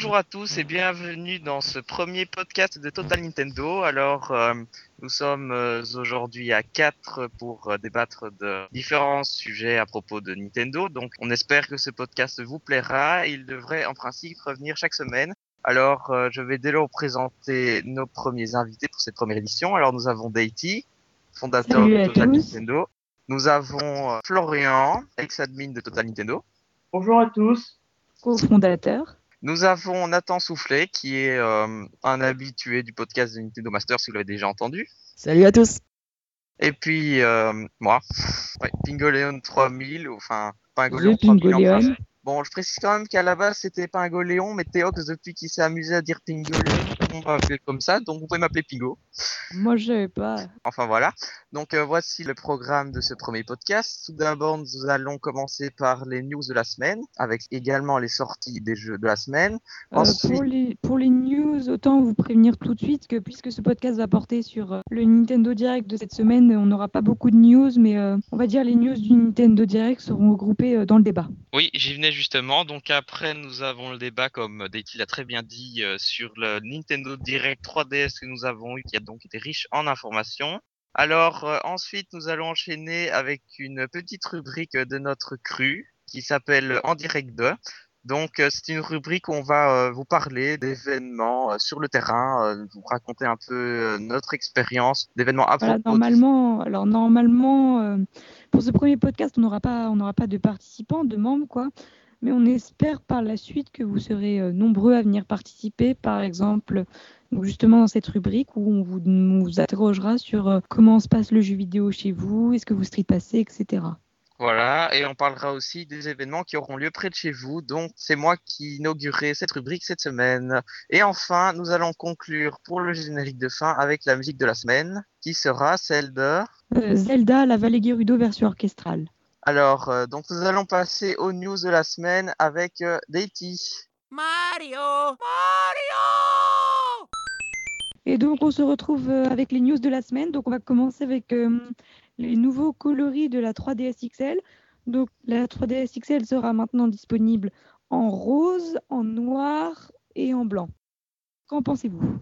Bonjour à tous et bienvenue dans ce premier podcast de Total Nintendo. Alors, euh, nous sommes euh, aujourd'hui à 4 pour euh, débattre de différents sujets à propos de Nintendo. Donc, on espère que ce podcast vous plaira. Il devrait en principe revenir chaque semaine. Alors, euh, je vais dès lors présenter nos premiers invités pour cette première édition. Alors, nous avons Deity, fondateur Salut de Total tous. Nintendo. Nous avons Florian, ex-admin de Total Nintendo. Bonjour à tous. cofondateur. Nous avons Nathan Soufflet, qui est euh, un habitué du podcast de Nintendo Master, si vous l'avez déjà entendu. Salut à tous. Et puis, euh, moi, ouais, Pingoleon 3000, ou enfin, The Pingoleon 3000 en Pingoleon. français. Bon, je précise quand même qu'à la base, c'était Pingoléon, mais Théox, depuis qu'il s'est amusé à dire Pingoleon, on va appeler comme ça, donc vous pouvez m'appeler Pingo. Moi, je savais pas. Enfin voilà. Donc euh, voici le programme de ce premier podcast. Tout d'abord, nous allons commencer par les news de la semaine, avec également les sorties des jeux de la semaine. Euh, Ensuite- pour, les, pour les news, autant vous prévenir tout de suite que puisque ce podcast va porter sur euh, le Nintendo Direct de cette semaine, on n'aura pas beaucoup de news, mais euh, on va dire les news du Nintendo Direct seront regroupées euh, dans le débat. Oui, j'y venais justement. Donc après, nous avons le débat, comme Deity l'a très bien dit, euh, sur le Nintendo Direct 3DS que nous avons eu, qui a donc été riche en informations. Alors euh, ensuite, nous allons enchaîner avec une petite rubrique de notre cru qui s'appelle En Direct 2. Donc euh, c'est une rubrique où on va euh, vous parler d'événements sur le terrain, vous raconter un peu notre expérience d'événements à Voilà, normalement, alors normalement, pour ce premier podcast, on n'aura pas, on n'aura pas de participants, de membres, quoi. Mais on espère par la suite que vous serez euh, nombreux à venir participer, par exemple, justement dans cette rubrique où on vous, on vous interrogera sur euh, comment se passe le jeu vidéo chez vous, est-ce que vous street passez, etc. Voilà, et on parlera aussi des événements qui auront lieu près de chez vous. Donc, c'est moi qui inaugurerai cette rubrique cette semaine. Et enfin, nous allons conclure pour le générique de fin avec la musique de la semaine, qui sera celle de... Euh, Zelda, la vallée Gerudo version orchestrale. Alors, euh, donc nous allons passer aux news de la semaine avec euh, Deity. Mario! Mario! Et donc, on se retrouve euh, avec les news de la semaine. Donc, on va commencer avec euh, les nouveaux coloris de la 3DS XL. Donc, la 3DS XL sera maintenant disponible en rose, en noir et en blanc. Qu'en pensez-vous?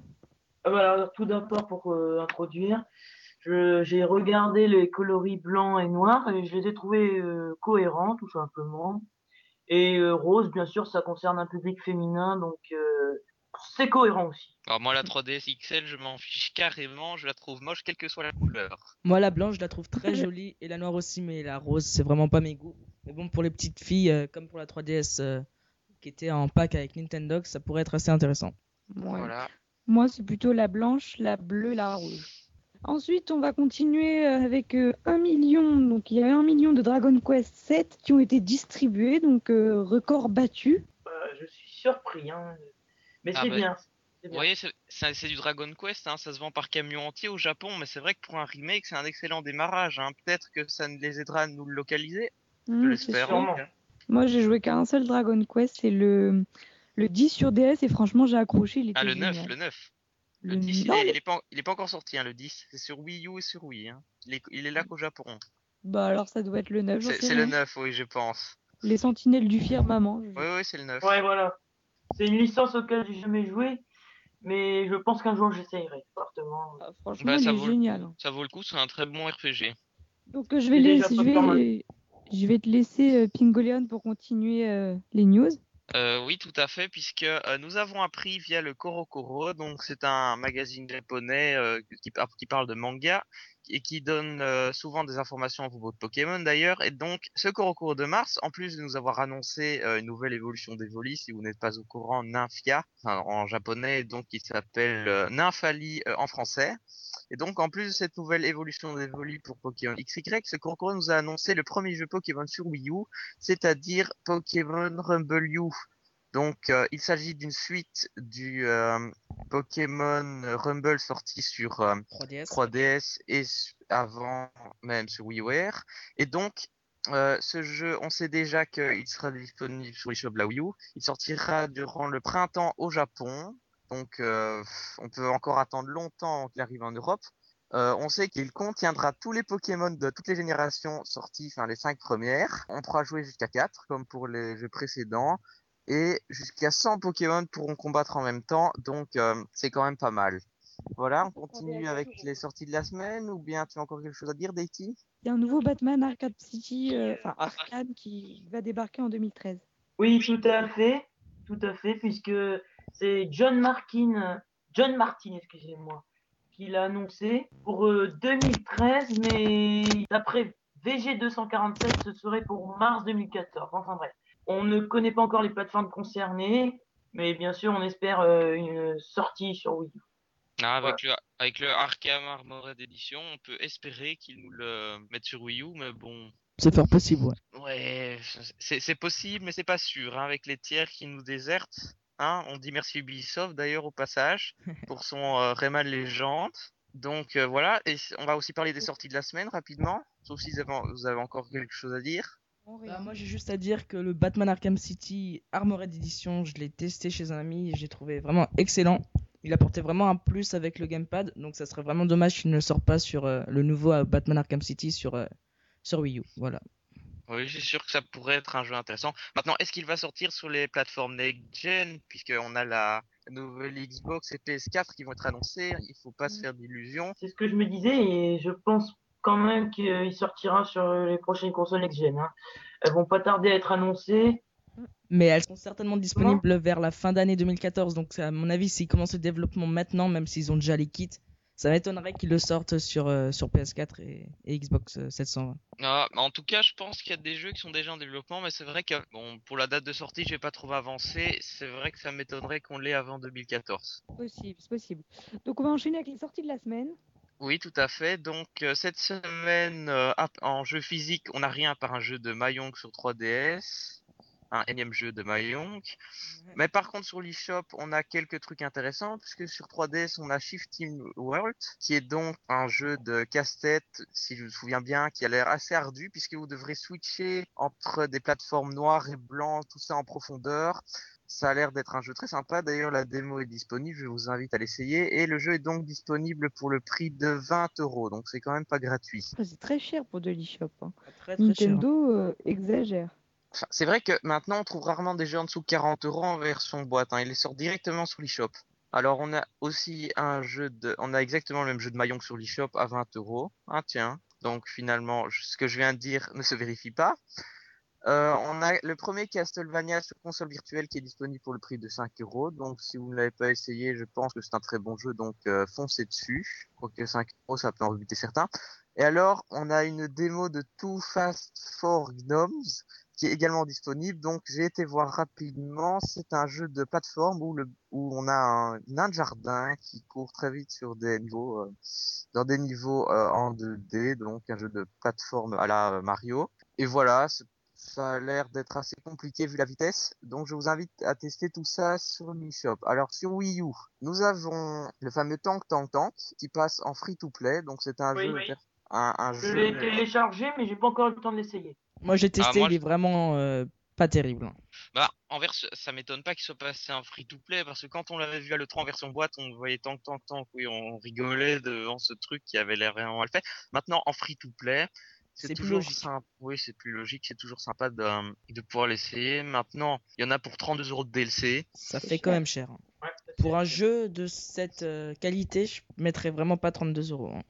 Ah bah alors, tout d'abord, pour euh, introduire, j'ai regardé les coloris blancs et noirs et je les ai trouvés euh, cohérents, tout simplement. Et euh, rose, bien sûr, ça concerne un public féminin, donc euh, c'est cohérent aussi. Alors moi, la 3DS XL, je m'en fiche carrément, je la trouve moche, quelle que soit la couleur. Moi, la blanche, je la trouve très jolie et la noire aussi, mais la rose, c'est vraiment pas mes goûts. Mais bon, pour les petites filles, euh, comme pour la 3DS euh, qui était en pack avec Nintendo, ça pourrait être assez intéressant. Ouais. Voilà. Moi, c'est plutôt la blanche, la bleue, la rouge. Ensuite, on va continuer euh, avec euh, un million. Donc, il y a un million de Dragon Quest 7 qui ont été distribués, donc euh, record battu. Euh, je suis surpris, hein. mais Ah c'est bah, bien. Vous voyez, c'est- du Dragon Quest, hein, ça se vend par camion entier au Japon, mais c'est vrai que pour un remake, c'est un excellent démarrage. Hein. Peut-être que ça ne les aidera à nous le localiser, je Mmh, c'est l'espère. Moi, j'ai joué qu'à un seul Dragon Quest, c'est le, le 10 sur DS, et franchement, j'ai accroché. Il était Ah, le 9, génial. le 9. Le Le- 10, il non, est, mais- il est pas, il est pas encore sorti, hein, le 10. C'est sur Wii U et sur Wii. Hein. Il, est, il est là qu'au Japon. Bah alors, ça doit être le 9. j'en C'est le rien. 9, oui, je pense. Les Sentinelles du Firmament. je- Oui, oui, c'est le 9. Ouais, voilà. C'est une licence auquel j'ai jamais joué, mais je pense qu'un jour j'essayerai fortement. Ah, franchement, Bah, il ça est vaut le génial. hein. Ça vaut le coup, c'est un très bon RPG. Donc, euh, vais vais, je vais te laisser euh, Pingoleon pour continuer euh, les news. Euh, oui, tout à fait, puisque euh, nous avons appris via le Korokoro, donc c'est un magazine japonais euh, qui, par- qui parle de manga et qui donne euh, souvent des informations à propos de Pokémon d'ailleurs. Et donc, ce Korokoro de mars, en plus de nous avoir annoncé une nouvelle évolution d'Evoli, si vous n'êtes pas au courant, Nymphia, en japonais, donc qui s'appelle Nymphali euh, en français. Et donc, en plus de cette nouvelle évolution d'Evoli pour Pokémon XY, ce Korokoro nous a annoncé le premier jeu Pokémon sur Wii U, c'est-à-dire Pokémon Rumble U. Donc, euh, il s'agit d'une suite du euh, Pokémon Rumble sorti sur euh, 3DS. 3DS et avant même sur WiiWare. Et donc, euh, ce jeu, on sait déjà qu'il sera disponible sur eShop la Wii U. Il sortira durant le printemps au Japon. Donc, euh, on peut encore attendre longtemps qu'il arrive en Europe. Euh, on sait qu'il contiendra tous les Pokémon de toutes les générations sorties, enfin les cinq premières. On pourra jouer jusqu'à 4, comme pour les jeux précédents. Et jusqu'à 100 Pokémon pourront combattre en même temps, donc euh, c'est quand même pas mal. Voilà, on continue avec les sorties de la semaine, ou bien tu as encore quelque chose à dire, Daity Il y a un nouveau Batman Arcade City, euh, enfin Arcade, qui va débarquer en 2013. Oui, tout à fait, tout à fait, puisque c'est John Martin, John Martin, excusez-moi, qui l'a annoncé pour euh, 2013, mais d'après VG247, ce serait pour mars 2014. Enfin bref, on ne connaît pas encore les plateformes concernées, mais bien sûr, on espère euh, une sortie sur Wii U. Ah, avec, le, avec le Arkham Armored Edition, on peut espérer qu'ils nous le mettent sur Wii U, mais bon, C'est fort possible, ouais. Ouais, c'est c'est possible, mais c'est pas sûr. hein, avec les tiers qui nous désertent, hein, on dit merci Ubisoft d'ailleurs au passage pour son euh, Rayman Legend. Donc euh, voilà, et on va aussi parler des sorties de la semaine rapidement, sauf si vous avez, vous avez encore quelque chose à dire. Bah, moi j'ai juste à dire que le Batman Arkham City Armored Edition, je l'ai testé chez un ami et j'ai trouvé vraiment excellent. Il apportait vraiment un plus avec le gamepad, donc ça serait vraiment dommage qu'il ne sorte pas sur euh, le nouveau euh, Batman Arkham City sur, euh, sur Wii U. Voilà. Oui, c'est sûr que ça pourrait être un jeu intéressant. Maintenant, est-ce qu'il va sortir sur les plateformes next-gen, puisqu'on a la nouvelle Xbox et PS4 qui vont être annoncées, il faut pas se faire d'illusions. C'est ce que je me disais et je pense quand même qu'il sortira sur les prochaines consoles next-gen. Hein. Elles vont pas tarder à être annoncées. Mais elles sont certainement disponibles vers la fin d'année 2014, donc à mon avis, s'ils commencent le développement maintenant, même s'ils ont déjà les kits, ça m'étonnerait qu'ils le sortent sur, euh, sur PS4 et, et Xbox euh, 720. Ah, mais en tout cas, je pense qu'il y a des jeux qui sont déjà en développement, mais c'est vrai que bon, pour la date de sortie, je vais pas trop avancer. C'est vrai que ça m'étonnerait qu'on l'ait avant 2014. C'est possible, c'est possible. Donc on va enchaîner avec les sorties de la semaine. Oui, tout à fait. Donc euh, cette semaine, euh, ah, en jeu physique, on n'a rien par un jeu de Mahjong sur 3DS, un énième jeu de Mahjong. Mais par contre, sur l'eShop, on a quelques trucs intéressants, puisque sur 3DS, on a Shifting World, qui est donc un jeu de casse-tête, si je me souviens bien, qui a l'air assez ardu, puisque vous devrez switcher entre des plateformes noires et blancs, tout ça en profondeur. Ça a l'air d'être un jeu très sympa. D'ailleurs, la démo est disponible. Je vous invite à l'essayer. Et le jeu est donc disponible pour le prix de 20 euros. Donc, c'est quand même pas gratuit. Ah, C'est très cher pour de l'eShop. hein. Très très cher. Nintendo euh, exagère. C'est vrai que maintenant, on trouve rarement des jeux en dessous de 40 euros en version boîte. Hein. Ils les sortent directement sur l'eShop. Alors, on a aussi un jeu de, on a exactement le même jeu de Mahjong sur l'eShop à 20 euros. Ah, tiens. Donc, finalement, ce que je viens de dire ne se vérifie pas. Euh, on a le premier Castlevania sur console virtuelle qui est disponible pour le prix de 5 euros. Donc, si vous ne l'avez pas essayé, je pense que c'est un très bon jeu. Donc, euh, foncez dessus. Quoique 5 euros, ça peut en rebuter certains. Et alors, on a une démo de Too Fast for Gnomes qui est également disponible. Donc, j'ai été voir rapidement. C'est un jeu de plateforme où, le, où on a un nain de jardin qui court très vite sur des niveaux, euh, dans des niveaux euh, en 2D. Donc, un jeu de plateforme à la euh, Mario. Et voilà, ça a l'air d'être assez compliqué vu la vitesse. Donc, je vous invite à tester tout ça sur l'eShop. Alors, sur Wii U, nous avons le fameux Tank Tank Tank qui passe en free to play. Donc, c'est un Oui, jeu, oui. un, un Je jeu. l'ai téléchargé, mais j'ai pas encore eu le temps de l'essayer. Moi j'ai testé, moi, il est vraiment euh, pas terrible. hein. Bah, en vers... ça m'étonne pas qu'il soit passé en free-to-play, parce que quand on l'avait vu à l'E3 en version boîte, on voyait tant, tant, tant, oui, on rigolait devant ce truc qui avait l'air vraiment mal fait. Maintenant, en free-to-play, C'est plus toujours sympa. Oui, c'est plus logique, c'est toujours sympa de, de pouvoir l'essayer. Maintenant, il y en a pour 32 euros de DLC. Ça fait quand cher. même cher. hein. Ouais, Pour un jeu de cette euh, qualité, je mettrais vraiment pas 32 euros. hein.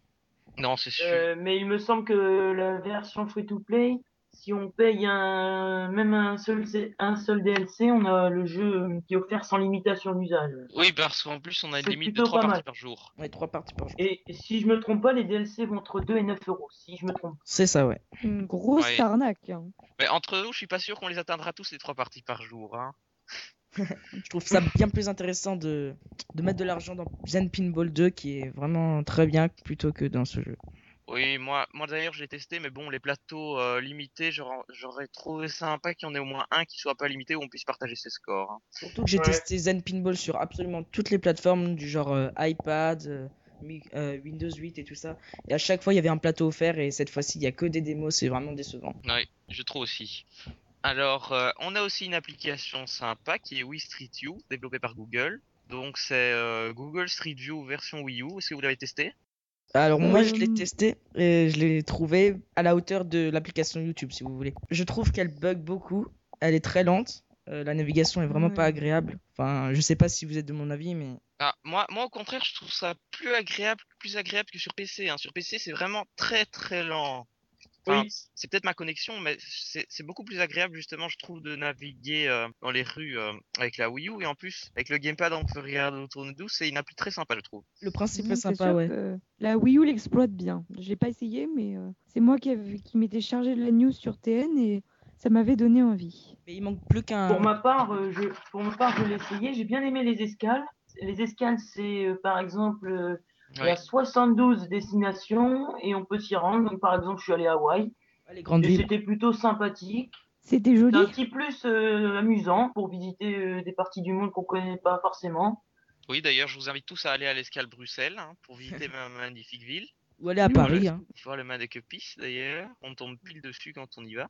Non, c'est sûr. Euh, mais il me semble que la version free-to-play, si on paye un, même un seul, un seul DLC, on a le jeu qui est offert sans limitation d'usage. Oui, parce qu'en plus, on a une limite de plutôt 3 pas parties mal. par jour. Parties par jour. Et si je me trompe pas, les DLC vont entre 2 et 9 euros. Si je me trompe. C'est ça, ouais. Une grosse Ouais. arnaque. hein. Mais entre nous, je suis pas sûr qu'on les atteindra tous les 3 parties par jour. Hein. Je trouve ça bien plus intéressant de, de mettre de l'argent dans Zen Pinball 2 qui est vraiment très bien plutôt que dans ce jeu. Oui, moi, moi d'ailleurs, je l'ai testé, mais bon, les plateaux euh, limités, j'aurais trouvé sympa qu'il y en ait au moins un qui soit pas limité où on puisse partager ses scores. hein. Surtout que j'ai Ouais. testé Zen Pinball sur absolument toutes les plateformes du genre euh, iPad, euh, Windows 8 et tout ça. Et à chaque fois, il y avait un plateau offert et cette fois-ci, il y a que des démos, c'est vraiment décevant. Oui, je trouve aussi. Alors, euh, on a aussi une application sympa qui est Wii Street View, développée par Google. Donc, c'est euh, Google Street View version Wii U. Est-ce que vous l'avez testé? Alors moi, je l'ai testé et je l'ai trouvé à la hauteur de l'application YouTube, si vous voulez. Je trouve qu'elle bug beaucoup, elle est très lente, euh, la navigation est vraiment pas agréable. Enfin, je sais pas si vous êtes de mon avis, mais Ah, moi, moi, au contraire, je trouve ça plus agréable, plus agréable que sur PC. Hein. Sur PC, c'est vraiment très très lent. Enfin, Oui. c'est peut-être ma connexion, mais c'est beaucoup plus agréable justement, je trouve, de naviguer euh, dans les rues euh, avec la Wii U et en plus avec le gamepad, on peut regarder autour de nous. C'est une appli très sympa, je trouve. le principe Mmh, est c'est sympa, ouais. que La Wii U l'exploite bien. Je l'ai pas essayé, mais euh, c'est moi qui, m'étais chargé de la news sur TN et ça m'avait donné envie. Mais il manque plus qu'un. Pour ma part, euh, je, pour ma part, je l'ai essayé. J'ai bien aimé les escales. Les escales, c'est euh, par exemple, euh, il y a 72 destinations et on peut s'y rendre. Donc, par exemple, je suis allé à Hawaï et c'était plutôt sympathique. C'était C'est joli. un petit plus euh, amusant pour visiter euh, des parties du monde qu'on connaît pas forcément. Oui, d'ailleurs, je vous invite tous à aller à l'escale Bruxelles hein, pour visiter ma magnifique ville. Ou aller à Paris. Hein. Il faut voir le Main des Cupis d'ailleurs. On tombe pile dessus quand on y va.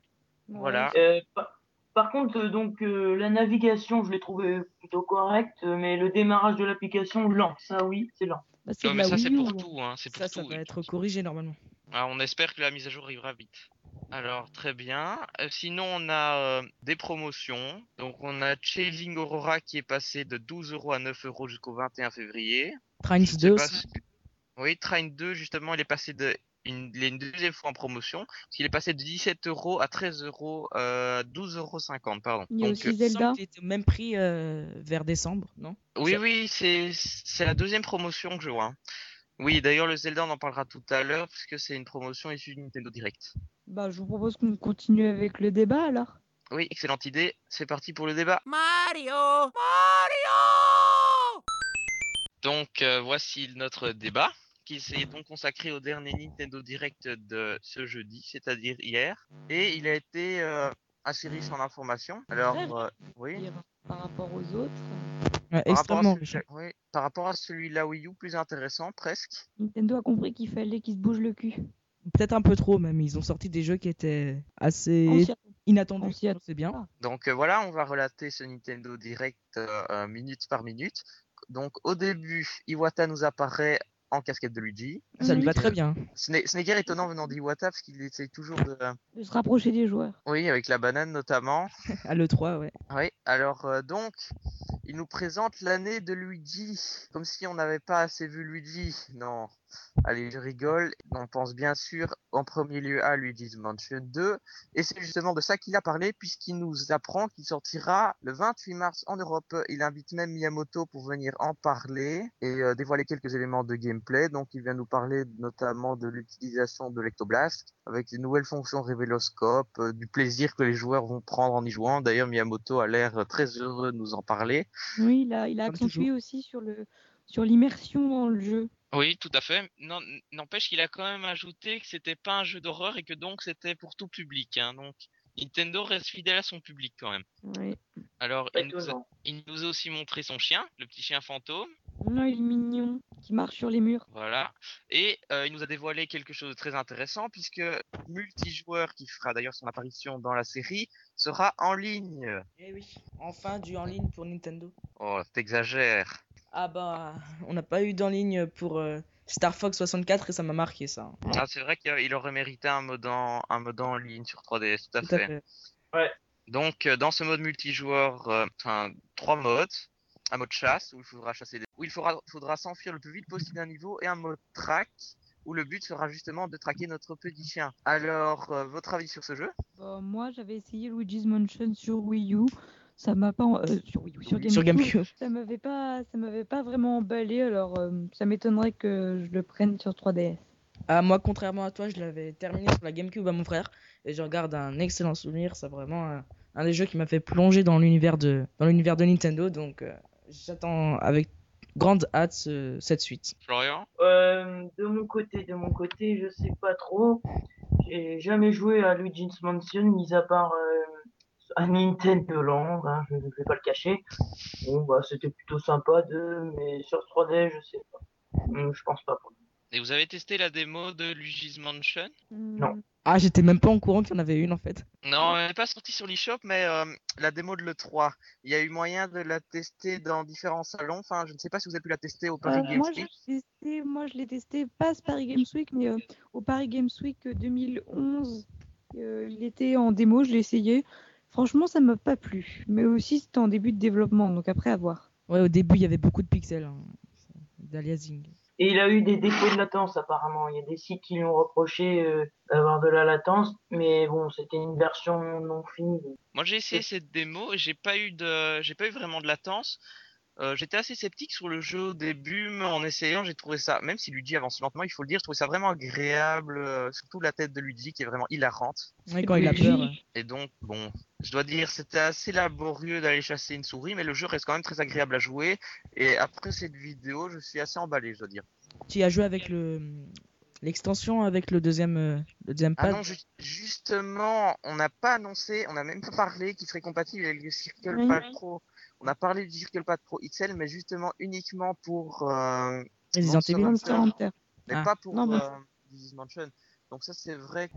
Voilà. Euh, par, par contre, donc euh, la navigation, je l'ai trouvé plutôt correcte, mais le démarrage de l'application lent. Ça, oui, c'est lent. Bah, Non, mais ça, c'est pour tout. Hein. Pour Ça, ça tout. va oui. être corrigé normalement. Alors, on espère que la mise à jour arrivera vite. Alors, très bien. Euh, sinon, on a euh, des promotions. Donc, on a Chasing Aurora qui est passé de 12 euros à 9 euros jusqu'au 21 février. Trains Je sais 2 pas aussi. Oui, Train 2, justement, il est passé de. Une, il est une deuxième fois en promotion. Parce qu'il est passé de 17 euros à 13 euros, euh, 12,50 euros, pardon. Il y a Donc, aussi euh, Il Zelda. qu'il était au même prix euh, vers décembre, non? Oui, oui, c'est, la deuxième promotion que je vois. hein. Oui, d'ailleurs, le Zelda, on en parlera tout à l'heure, puisque c'est une promotion issue du Nintendo Direct. Bah, je vous propose qu'on continue avec le débat alors. Oui, excellente idée. C'est parti pour le débat. Mario Mario Donc, euh, voici notre débat, qui est donc consacré au dernier Nintendo Direct de ce jeudi, c'est-à-dire hier. Et il a été euh, assez riche en informations. Alors, euh, oui. Par rapport aux autres, Ouais, Par rapport, à Extrêmement celui, riche. oui, par rapport à celui-là Wii U, plus intéressant, presque. Nintendo a compris qu'il fallait qu'ils se bougent le cul. Peut-être un peu trop même. Ils ont sorti des jeux qui étaient assez inattendus. C'est bien. pas. Donc euh, voilà, on va relater ce Nintendo Direct euh, minute par minute. Donc au début, Iwata nous apparaît en casquette de Luigi. Ça lui Oui. va très bien. Ce n'est ce n'est guère étonnant venant d'Iwata parce qu'il essaye toujours de... de se rapprocher des joueurs. Oui, avec la banane notamment. À l'E3, ouais. Oui, alors euh, donc, il nous présente l'année de Luigi, comme si on n'avait pas assez vu Luigi. Non, allez, je rigole. On pense bien sûr en premier lieu à Luigi's Mansion 2, et c'est justement de ça qu'il a parlé, puisqu'il nous apprend qu'il sortira le 28 mars en Europe. Il invite même Miyamoto pour venir en parler et euh, dévoiler quelques éléments de gameplay. Donc, il vient nous parler notamment de l'utilisation de l'Ectoblast, avec les nouvelles fonctions révéloscope, euh, du plaisir que les joueurs vont prendre en y jouant. D'ailleurs, Miyamoto a l'air très heureux de nous en parler. Oui, il a, il a accentué aussi sur le sur l'immersion dans le jeu. Oui, tout à fait. Non, n'empêche qu'il a quand même ajouté que c'était pas un jeu d'horreur et que donc c'était pour tout public. hein. Donc, Nintendo reste fidèle à son public quand même. Oui. Alors, il nous, a, étonnant. il nous a aussi montré son chien, le petit chien fantôme. Non, il est mignon, qui marche sur les murs. Voilà. Et euh, il nous a dévoilé quelque chose de très intéressant puisque multijoueur qui fera d'ailleurs son apparition dans la série sera en ligne. Eh oui. Enfin du en ligne pour Nintendo. Oh, t'exagères. Ah bah, on n'a pas eu d'en ligne pour euh, Star Fox 64 et ça m'a marqué ça. Ah, c'est vrai qu'il aurait mérité un mode en, un mode en ligne sur 3DS, tout à Tout à fait. fait. Donc, euh, dans ce mode multijoueur, euh, enfin, trois modes. Un mode chasse, où il faudra chasser des... où il faudra, faudra s'enfuir le plus vite possible d'un niveau, et un mode track, où le but sera justement de traquer notre petit chien. Alors, euh, votre avis sur ce jeu? Bah, moi, j'avais essayé Luigi's Mansion sur Wii U. Ça m'a pas euh, sur Wii U, sur GameCube. Sur GameCube. Ça m'avait pas, ça m'avait pas vraiment emballé. Alors, euh, ça m'étonnerait que je le prenne sur 3DS. Ah, moi, contrairement à toi, je l'avais terminé sur la GameCube à mon frère et je regarde un excellent souvenir. C'est vraiment un, un des jeux qui m'a fait plonger dans l'univers de, dans l'univers de Nintendo. Donc, euh, j'attends avec grande hâte euh, cette suite. Florian? Euh, de mon côté, de mon côté, je sais pas trop. J'ai jamais joué à Luigi's Mansion, mis à part euh, à Nintendo Land, hein, je ne vais pas le cacher. Bon, bah, c'était plutôt sympa de, mais sur 3D, je sais pas. Hum, Je pense pas. pour- Et vous avez testé la démo de Luigi's Mansion? Non. Ah, j'étais même pas au courant qu'il y en avait une en fait. Non, elle n'est pas sortie sur l'eShop, mais euh, la démo de l'E3. Il y a eu moyen de la tester dans différents salons. Enfin, je ne sais pas si vous avez pu la tester au Paris Euh, Games moi, je Week. testé, moi, je l'ai testé pas ce Paris Games Week, mais euh, au Paris Games Week 2011. euh, il était en démo, je l'ai essayé. Franchement, ça m'a pas plu. Mais aussi, c'était en début de développement, donc après à voir. Ouais, au début, il y avait beaucoup de pixels. Hein. D'aliasing. Et il a eu des défauts de latence apparemment. Il y a des sites qui lui ont reproché euh, d'avoir de la latence, mais bon, c'était une version non finie. donc. Moi, j'ai essayé cette démo et j'ai pas eu de, j'ai pas eu vraiment de latence. Euh, J'étais assez sceptique sur le jeu au début, mais en essayant, j'ai trouvé ça, même si Luigi avance lentement, il faut le dire, je trouvais ça vraiment agréable, euh, surtout la tête de Luigi qui est vraiment hilarante. Ouais, quand il a peur. Et donc, bon, je dois dire, c'était assez laborieux d'aller chasser une souris, mais le jeu reste quand même très agréable à jouer. Et après cette vidéo, je suis assez emballé, je dois dire. Tu y as joué avec le l'extension avec le deuxième euh, le deuxième Ah pad. non, ju- justement, on n'a pas annoncé, on n'a même pas parlé qu'il serait compatible avec le CirclePad Oui. Pro. On a parlé du CirclePad Pro XL, mais justement uniquement pour euh, Resident Monster Evil. Monster Hunter. mais Ah. pas pour Non, mais- euh, Mansion. Donc ça c'est vrai.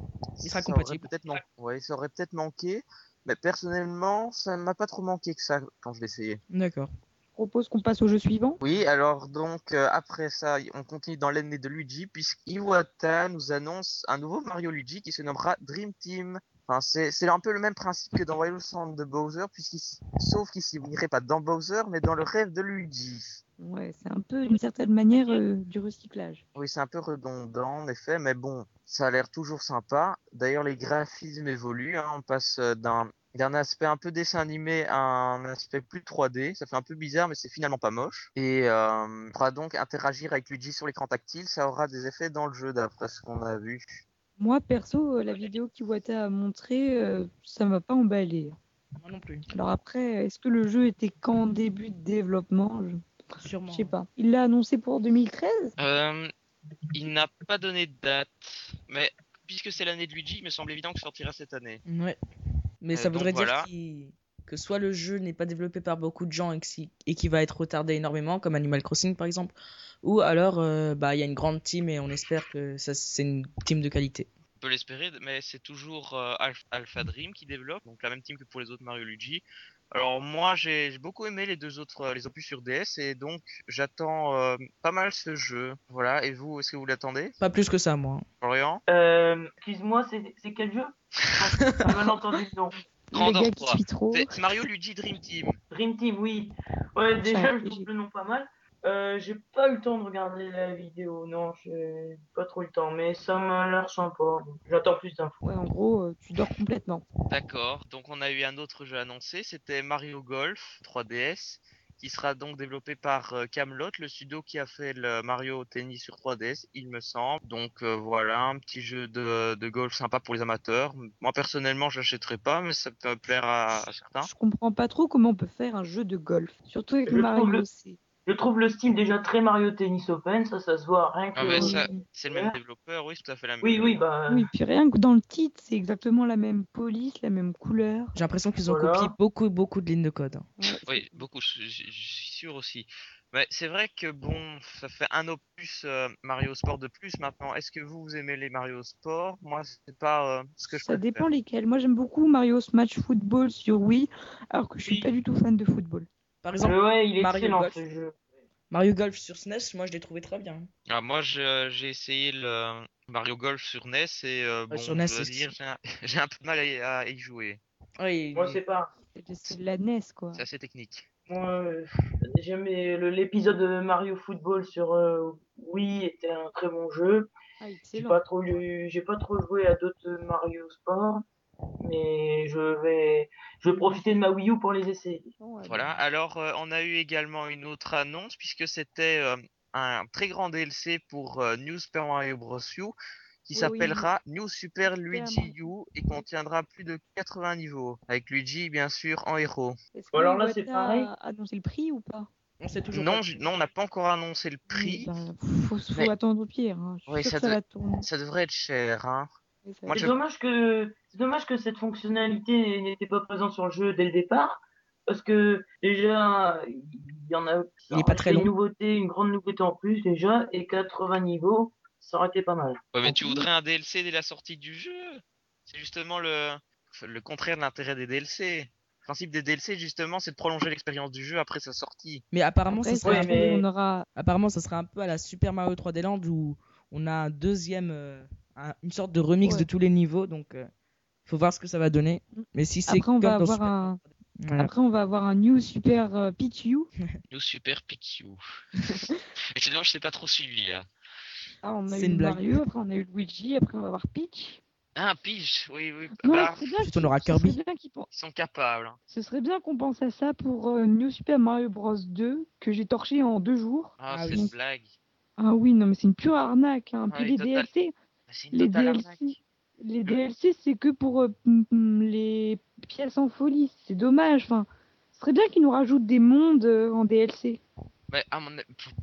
Il sera ça aurait compatible. Peut-être man- ouais, ça aurait peut-être manqué. Mais personnellement, ça m'a pas trop manqué que ça quand je l'ai essayé. D'accord. Propose qu'on passe au jeu suivant? Oui, alors donc euh, après ça, on continue dans l'année de Luigi puisqu'Iwata nous annonce un nouveau Mario Luigi qui se nommera Dream Team. Enfin, c'est un peu le même principe que dans Wild Sand de Bowser, sauf qu'il s'y irait pas dans Bowser, mais dans le rêve de Luigi. Ouais, c'est un peu d'une certaine manière euh, du recyclage. Oui, c'est un peu redondant en effet, mais bon, ça a l'air toujours sympa. D'ailleurs, les graphismes évoluent. hein, On passe euh, d'un d'un aspect un peu dessin animé un aspect plus 3D. Ça fait un peu bizarre, mais c'est finalement pas moche. Et euh, on pourra donc interagir avec Luigi sur l'écran tactile. Ça aura des effets dans le jeu, d'après ce qu'on a vu. Moi, perso, euh, la vidéo qu'Iwata a montrée, euh, ça m'a pas emballé. Moi non plus. Alors après, est-ce que le jeu était qu'en début de développement? Je Sûrement. je sais pas. Il l'a annoncé pour 2013 Euh, il n'a pas donné de date, mais puisque c'est l'année de Luigi, il me semble évident que ça sortira cette année. Ouais. Mais Euh, ça donc voudrait dire voilà. que soit le jeu n'est pas développé par beaucoup de gens et qu'il va être retardé énormément, comme Animal Crossing par exemple, ou alors euh, bah il y a une grande team et on espère que ça c'est une team de qualité. On peut l'espérer, mais c'est toujours euh, Alpha, Alpha Dream qui développe, donc la même team que pour les autres Mario Luigi. Alors moi j'ai beaucoup aimé les deux autres, euh, les opus sur DS, et donc j'attends euh, pas mal ce jeu. Voilà, et vous, est-ce que vous l'attendez? Pas plus que ça moi. Florian? Euh, excuse-moi, c'est quel jeu? J'ai mal entendu le nom. Grand Le gars qui Ortois. suit trop. C'est Mario Luigi Dream Team. Dream Team, oui. Ouais, déjà, je trouve le nom pas mal. Euh, j'ai pas eu le temps de regarder la vidéo, non, j'ai pas trop eu le temps, mais ça m'a l'air sympa. J'attends plus d'infos. Ouais, en gros, euh, tu dors complètement. D'accord, donc on a eu un autre jeu annoncé, c'était Mario Golf 3DS, qui sera donc développé par euh, Camelot, le studio qui a fait le Mario Tennis sur 3DS, il me semble. Donc euh, voilà, un petit jeu de, de golf sympa pour les amateurs. Moi personnellement, je l'achèterai pas, mais ça peut plaire à, à certains. Je comprends pas trop comment on peut faire un jeu de golf. Surtout avec Je Mario. le- c'est- Je trouve le style déjà très Mario Tennis Open, ça, ça se voit rien que. Ah, mais ça- Oui. C'est le même développeur, oui, c'est tout à fait la même. Oui, oui, bah. Oui, puis rien que dans le titre, c'est exactement la même police, la même couleur. J'ai l'impression qu'ils ont Voilà. copié beaucoup beaucoup de lignes de code. Ouais, Oui, beaucoup, je, suis sûr aussi. Mais c'est vrai que bon, ça fait un opus euh, Mario Sport de plus maintenant. Est-ce que vous, vous aimez les Mario Sport? Moi, c'est pas euh, ce que je Ça préfère. dépend lesquels. Moi, j'aime beaucoup Mario Smash Football sur Wii, alors que je suis Oui. pas du tout fan de football. Par exemple, Euh, ouais, il est Mario Golf. ce jeu. Mario Golf sur SNES, moi je l'ai trouvé très bien. Ah, moi, je- j'ai essayé le Mario Golf sur NES et euh, bon, sur NES, dire, j'ai un, peu de mal à, y- à y jouer. Oui, Moi, c'est pas. C'est- de la NES, quoi. C'est assez technique. Moi, euh, j'aimais le- l'épisode de Mario Football sur euh, Wii était un très bon jeu. Ah, J'ai pas trop lu- j'ai pas trop joué à d'autres Mario Sport, mais je vais, je vais profiter de ma Wii U pour les essayer. Voilà. Alors, euh, on a eu également une autre annonce puisque c'était euh, un très grand DLC pour euh, New Super Mario Bros. U qui Oui, s'appellera New Super Luigi. U et contiendra plus de 80 niveaux avec Luigi bien sûr en héros. Bon, alors là, c'est pareil. a annoncé le prix ou pas? On sait toujours Non, non, on n'a pas encore annoncé le prix. Ben, faut, faut Mais- attendre au pire. hein. Oui. Ça devrait être cher, hein. Moi, C'est je- dommage que c'est dommage que cette fonctionnalité n'était pas présente sur le jeu dès le départ, parce que déjà il y en a. Il est pas très c'est long. Une nouveauté, une grande nouveauté en plus déjà, et 80 niveaux, ça aurait été pas mal. Ouais, mais tu voudrais un DLC dès la sortie du jeu? C'est justement le, le contraire de l'intérêt des DLC. Le principe des DLC, justement, c'est de prolonger l'expérience du jeu après sa sortie. Mais apparemment, ça serait ouais, un peu- mais- on aura. apparemment, ça serait un peu à la Super Mario 3D Land où on a un deuxième, euh, un- une sorte de remix Ouais. de tous les niveaux. Donc, euh, faut voir ce que ça va donner. Mais si c'est Après, on comme va dans avoir Super un. Mario 3D, voilà. Après, on va avoir un new super euh, Pichu. Nous super Pichu. Et sinon, je sais pas trop suivi là. Ah, on a C'est eu une blague. Mario, après on a eu Luigi, après on va avoir Peach. Ah, Peach, oui, oui. Non, Bah, c'est bien on aura Kirby. bien Ils sont capables. hein. Ce serait bien qu'on pense à ça pour euh, New Super Mario Bros 2 que j'ai torché en deux jours. Ah, Ah c'est oui. une blague. Ah oui, non mais c'est une pure arnaque. Hein. Puis Ouais, les total. DLC, une les DLC, les DLC c'est que pour euh, les pièces en folie. C'est dommage. Enfin, ce serait bien qu'ils nous rajoutent des mondes euh, en DLC. Mais à mon...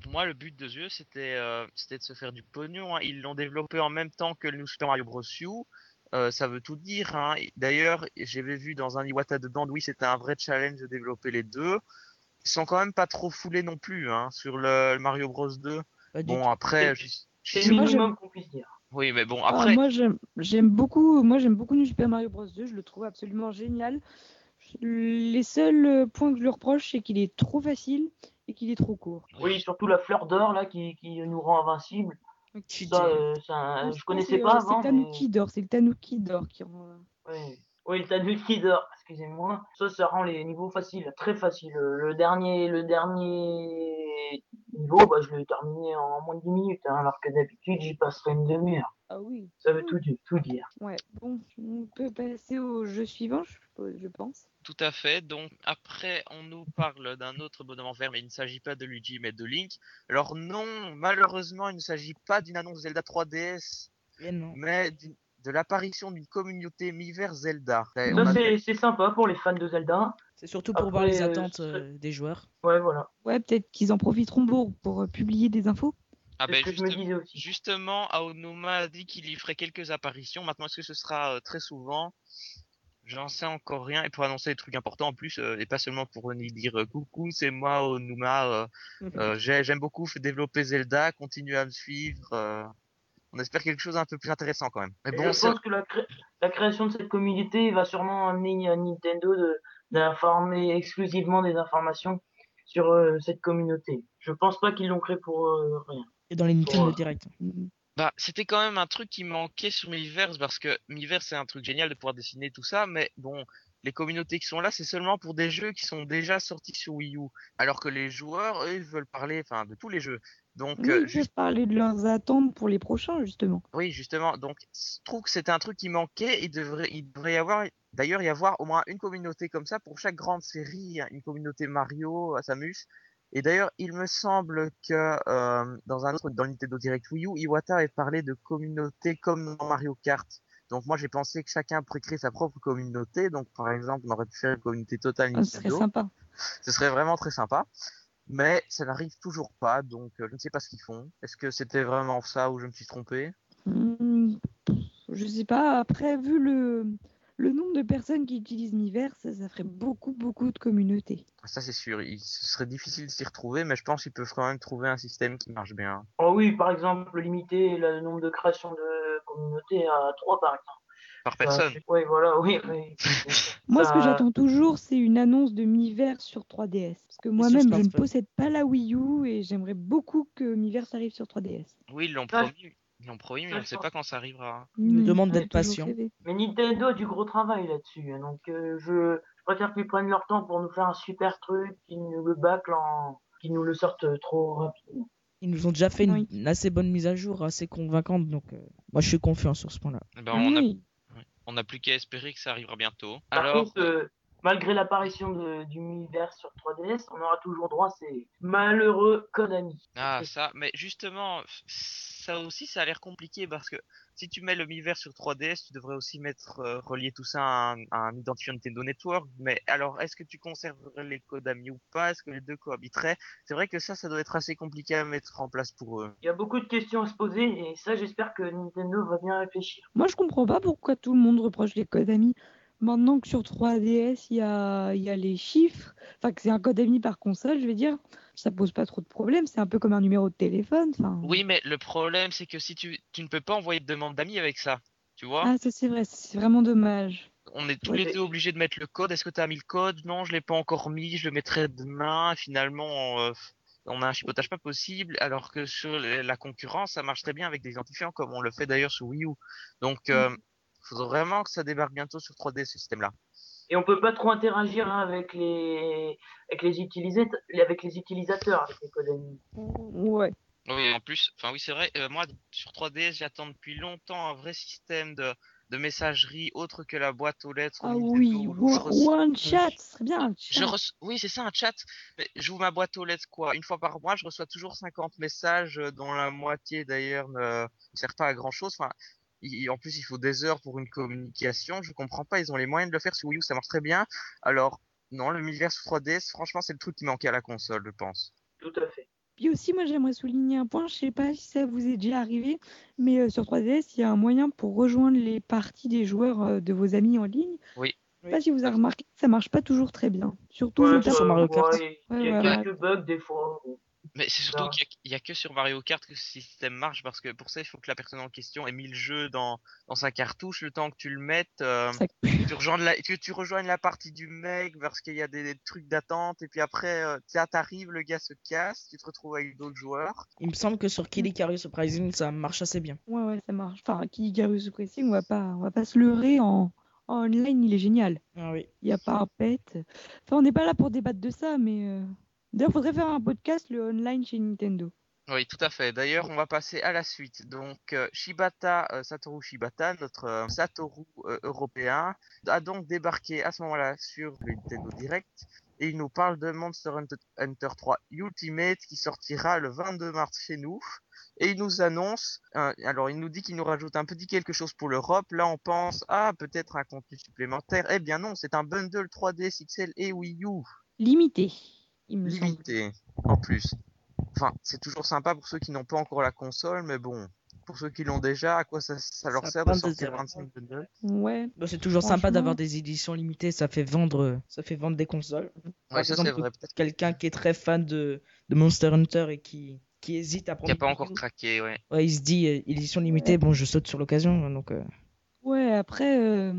pour moi, le but de jeu, c'était euh, c'était de se faire du pognon. hein. Ils l'ont développé en même temps que le New Super Mario Bros. U. Euh, ça veut tout dire. Hein. D'ailleurs, j'avais vu dans un Iwata de bande, oui, c'était un vrai challenge de développer les deux. Ils sont quand même pas trop foulés non plus hein, sur le, le Mario Bros 2. Pas du Bon, tout. après, puisse dire. Oui, mais bon, Ah, après, moi j'aime beaucoup moi j'aime beaucoup New Super Mario Bros 2, je le trouve absolument génial. Les seuls euh, points que je lui reproche c'est qu'il est trop facile et qu'il est trop court. Oui, surtout la fleur d'or là qui, qui nous rend invincible. Ça, euh, je pense connaissais pas euh, avant. C'est le mais- Tanuki d'or, c'est le Tanuki d'or qui rend. Oui, oui le Tanuki d'or, excusez-moi. Ça, ça rend les niveaux faciles, très faciles. Le dernier, le dernier niveau, bah, je l'ai terminé en moins de 10 minutes, hein, alors que d'habitude, j'y passerais une demi-heure. Ah oui. Ça veut tout, dire- tout dire. Ouais. Bon, on peut passer au jeu suivant, je, suppose- je pense. tout à fait. Donc, après, on nous parle d'un autre bonhomme en vert, mais il ne s'agit pas de Luigi, mais de Link. Alors, non, malheureusement, il ne s'agit pas d'une annonce Zelda 3DS, Eh non. mais de l'apparition d'une communauté mi-vert Zelda. Ça, c'est sympa pour les fans de Zelda. C'est surtout pour voir les euh, attentes euh, des joueurs. Ouais, voilà. Ouais, peut-être qu'ils en profiteront pour, pour euh, publier des infos. Ah ben, ce que je me juste- disais aussi. Justement, Aonuma a dit qu'il y ferait quelques apparitions. Maintenant, est-ce que ce sera euh, très souvent? J'en sais encore rien. Et pour annoncer des trucs importants en plus, euh, et pas seulement pour venir dire coucou, c'est moi Aonuma. euh, euh, j'ai- J'aime beaucoup développer Zelda, continuez à me suivre. euh, on espère quelque chose un peu plus intéressant quand même. Mais bon, je pense que la, cré- la création de cette communauté va sûrement amener à Nintendo de- d'informer exclusivement des informations sur euh, cette communauté. Je pense pas qu'ils l'ont créé pour euh, rien. Et dans les Nintendo Ouais. Direct. Bah, c'était quand même un truc qui manquait sur Miiverse parce que Miiverse c'est un truc génial de pouvoir dessiner tout ça, mais bon, les communautés qui sont là, c'est seulement pour des jeux qui sont déjà sortis sur Wii U, alors que les joueurs, eux, ils veulent parler, enfin, de tous les jeux. Donc, Oui, euh, juste- parler de leurs attentes pour les prochains, justement. oui, justement, donc, je trouve que c'était un truc qui manquait. Il devrait, il devrait y avoir, d'ailleurs, y avoir au moins une communauté comme ça pour chaque grande série, une communauté Mario, euh, Samus. Et d'ailleurs, il me semble que euh, dans un autre, dans le Nintendo Direct Wii U, Iwata avait parlé de communauté comme dans Mario Kart. Donc moi, j'ai pensé que chacun pourrait créer sa propre communauté. Donc par exemple, on aurait pu faire une communauté totale Ah, ce serait Nintendo. sympa. Ce serait vraiment très sympa. Mais ça n'arrive toujours pas, donc euh, je ne sais pas ce qu'ils font. Est-ce que c'était vraiment ça ou je me suis trompé? Hmm, je sais pas, après, vu le, le nombre de personnes qui utilisent Miiverse, ça, ça ferait beaucoup, beaucoup de communautés. Ça c'est sûr, il ce serait difficile de s'y retrouver, mais je pense qu'ils peuvent quand même trouver un système qui marche bien. Oh oui, par exemple, limiter le nombre de créations de communautés à 3 par exemple. Par personne. oui, voilà, oui. oui. Moi, ce que j'attends toujours, c'est une annonce de Miiverse sur 3DS. Parce que moi-même, je ne possède pas la Wii U et j'aimerais beaucoup que Miiverse arrive sur 3DS. Oui, ils l'ont Ah, promis. Ils l'ont promis, mais on ne sait pas quand ça arrivera. Il nous Hmm, demande ça d'être patient. Mais Nintendo a du gros travail là-dessus. hein, Donc euh, je, je préfère qu'ils prennent leur temps pour nous faire un super truc, qu'ils nous le bâclent en. qu'ils nous le sortent trop rapidement. Ils nous ont déjà fait une, Oui. une assez bonne mise à jour, assez convaincante. Donc, euh, moi, je suis confiant sur ce point-là. Eh Ben, on Oui. n'a plus qu'à espérer que ça arrivera bientôt. Par Alors, contre, euh, malgré l'apparition de- du Miiverse sur 3DS, on aura toujours droit à ces malheureux Konami. ah ça, mais justement, ça aussi, ça a l'air compliqué parce que si tu mets le Miiverse sur 3DS, tu devrais aussi mettre euh, relier tout ça à un, à un identifiant Nintendo Network. Mais alors, est-ce que tu conserverais les codes amis ou pas? Est-ce que les deux cohabiteraient? C'est vrai que ça, ça doit être assez compliqué à mettre en place pour eux. Il y a beaucoup de questions à se poser et ça, j'espère que Nintendo va bien réfléchir. Moi, je comprends pas pourquoi tout le monde reproche les codes amis. Maintenant que sur 3DS, il y a, il y a les chiffres, enfin que c'est un code ami par console, je vais dire, ça pose pas trop de problèmes. C'est un peu comme un numéro de téléphone. Oui, mais le problème, c'est que si tu, tu ne peux pas envoyer de demande d'amis avec ça, tu vois Ah, ça c'est vrai, c'est vraiment dommage. On est tous Ouais, les mais- deux obligés de mettre le code. Est-ce que tu as mis le code? Non, je l'ai pas encore mis. Je le mettrai demain. Finalement, euh, on a un chipotage pas possible. Alors que sur la concurrence, ça marche très bien avec des identifiants, comme on le fait d'ailleurs sur Wii U. Donc, euh, faudrait vraiment que ça débarque bientôt sur 3D ce système-là. Et on peut pas trop interagir hein, avec les avec les utilisateurs, avec les utilisateurs avec. Ouais. Oui, en plus, enfin oui, c'est vrai. euh, moi, sur 3DS, j'attends depuis longtemps un vrai système de, de messagerie autre que la boîte aux lettres. Ah oui, reçois- one chat, ce serait bien. un Je reçois... Oui, c'est ça, un chat. J'ouvre ma boîte aux lettres, quoi. Une fois par mois, je reçois toujours 50 messages, euh, dont la moitié, d'ailleurs, ne sert pas à grand chose. Enfin, en plus, il faut des heures pour une communication. Je comprends pas. Ils ont les moyens de le faire sur Wii U, ça marche très bien. Alors, non, le Miiverse sur 3DS, franchement, c'est le truc qui manquait à la console, je pense. Tout à fait. Puis aussi, moi, j'aimerais souligner un point. Je sais pas si ça vous est déjà arrivé, mais euh, sur 3DS, il y a un moyen pour rejoindre les parties des joueurs euh, de vos amis en ligne. Oui. Je sais pas si vous avez remarqué que ça marche pas toujours très bien. Surtout Ouais, sur Mario ouais, Kart. Il Ouais, y a quelques bugs des fois. Mais c'est surtout qu'il y a- il y, a que sur Mario Kart que ce système marche, parce que pour ça, il faut que la personne en question ait mis le jeu dans, dans sa cartouche, le temps que tu le mettes. euh, ça- tu rejoignes la, que tu rejoignes la partie du mec parce qu'il y a des, des trucs d'attente et puis après euh, ça t'arrive le gars se casse tu te retrouves avec d'autres joueurs Il me semble que sur Kid Icarus Uprising, ça marche assez bien. Ouais, ouais, ça marche. Enfin, qui dit Garus Pressing, on va pas, on va pas se leurrer en, en online, il est génial. Ah oui. Il n'y a pas un pet. Enfin, on n'est pas là pour débattre de ça, mais euh, d'ailleurs, faudrait faire un podcast le online chez Nintendo. oui tout à fait d'ailleurs on va passer à la suite donc euh, Shibata euh, Satoru Shibata notre euh, Satoru européen a donc débarqué à ce moment-là sur le Nintendo Direct et il nous parle de Monster Hunter, Hunter 3 Ultimate qui sortira le 22 mars chez nous et il nous annonce, alors il nous dit qu'il nous rajoute un petit quelque chose pour l'Europe. Là, on pense, ah, peut-être un contenu supplémentaire. Eh bien non, c'est un bundle 3DS XL et Wii U, Limité, il me semble. limité, en plus. Enfin, c'est toujours sympa pour ceux qui n'ont pas encore la console, mais bon, pour ceux qui l'ont déjà, à quoi ça, ça leur Ça sert de sortir erreurs. 25 bundles Ouais. Bah, c'est toujours sympa d'avoir des éditions limitées, ça fait vendre, ça fait vendre des consoles. Par Ouais, ça c'est exemple, vrai. Peut-être Quelqu'un qui est très fan de, de Monster Hunter et qui, qui hésite à prendre. n'y a pas encore craqué, ouais. Ouais, il se dit euh, édition limitée, bon, je saute sur l'occasion, donc. euh, Ouais, après, euh,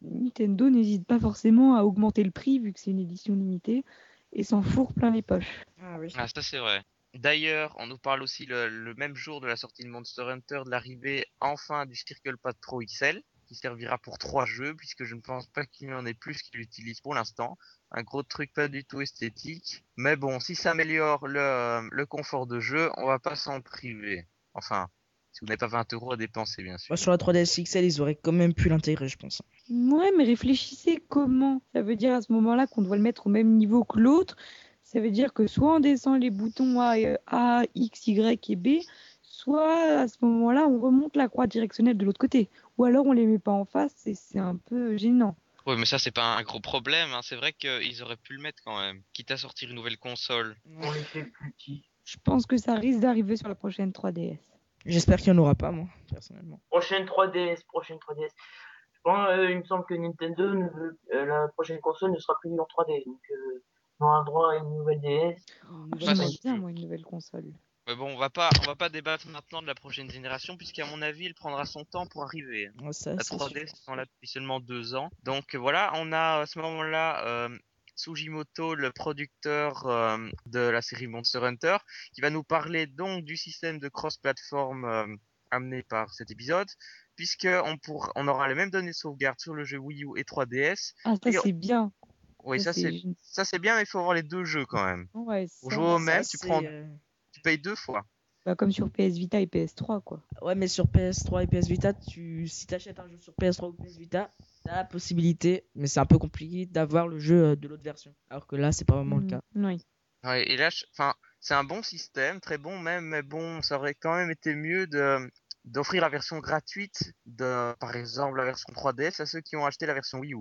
Nintendo n'hésite pas forcément à augmenter le prix vu que c'est une édition limitée et s'en fourre plein les poches. Ah oui. Ah, ça c'est vrai. D'ailleurs, on nous parle aussi le, le même jour de la sortie de Monster Hunter de l'arrivée enfin du Circle Pad Pro XL, qui servira pour trois jeux, puisque je ne pense pas qu'il y en ait plus qui l'utilisent pour l'instant. Un gros truc pas du tout esthétique. Mais bon, si ça améliore le, le confort de jeu, on va pas s'en priver. Enfin, si vous n'avez pas 20 euros à dépenser, bien sûr. Moi, sur la 3DS XL, ils auraient quand même pu l'intégrer, je pense. Ouais, mais réfléchissez comment. Ça veut dire à ce moment-là qu'on doit le mettre au même niveau que l'autre. Ça veut dire que soit on descend les boutons A, A, X, Y et B, soit à ce moment-là on remonte la croix directionnelle de l'autre côté. Ou alors on les met pas en face et c'est un peu gênant. Oui, mais ça c'est pas un gros problème. Hein. C'est vrai qu'ils auraient pu le mettre quand même, quitte à sortir une nouvelle console. On les fait plus petits. Je pense que ça risque d'arriver sur la prochaine 3DS. J'espère qu'il n'y en aura pas, moi, personnellement. Prochaine 3DS, prochaine 3DS. Je pense, euh, il me semble que Nintendo, ne veut- euh, la prochaine console ne sera plus en 3D. Donc, euh, on aura le droit à une nouvelle DS. J'aimerais c'est- bien moi une nouvelle console. Mais bon, on va pas, on va pas débattre maintenant de la prochaine génération, puisqu'à mon avis, elle prendra son temps pour arriver. Ça, La c'est 3D sûr. sont là depuis seulement deux ans. Donc voilà, on a à ce moment-là euh, Sugimoto, le producteur euh, de la série Monster Hunter, qui va nous parler donc du système de cross-platform euh, amené par cet épisode, puisque on, pour, on aura les mêmes données de sauvegarde sur le jeu Wii U et 3DS. Ah ça on- c'est bien. Oui, ça ça c'est bien, mais il faut avoir les deux jeux quand même. Ouais, Pour ça- jouer au même, tu prends, euh, tu payes deux fois. Bah, comme sur PS Vita et PS3 quoi. Ouais, mais sur PS3 et PS Vita, tu... si t'achètes un jeu sur PS3 ou PS Vita, t'as la possibilité, mais c'est un peu compliqué, d'avoir le jeu euh, de l'autre version. Alors que là, c'est pas vraiment le Mm, cas. Oui. Ouais, et là, je- enfin, C'est un bon système, très bon même, mais bon, ça aurait quand même été mieux de d'offrir la version gratuite de, par exemple, la version 3DS à ceux qui ont acheté la version Wii U.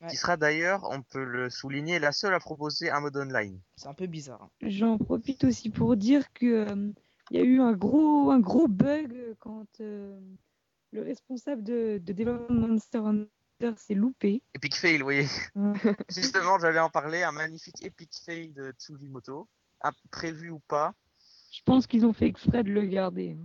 Ouais. Qui sera d'ailleurs, on peut le souligner, la seule à proposer un mode online. C'est un peu bizarre. hein. J'en profite aussi pour dire que euh, il y a eu un gros, un gros bug quand euh, le responsable de, de développement de Monster Hunter s'est loupé. Epic fail, oui. Justement, j'allais en parler, un magnifique epic fail de Tsujimoto. Ah, prévu ou pas, Je pense qu'ils ont fait exprès de le garder.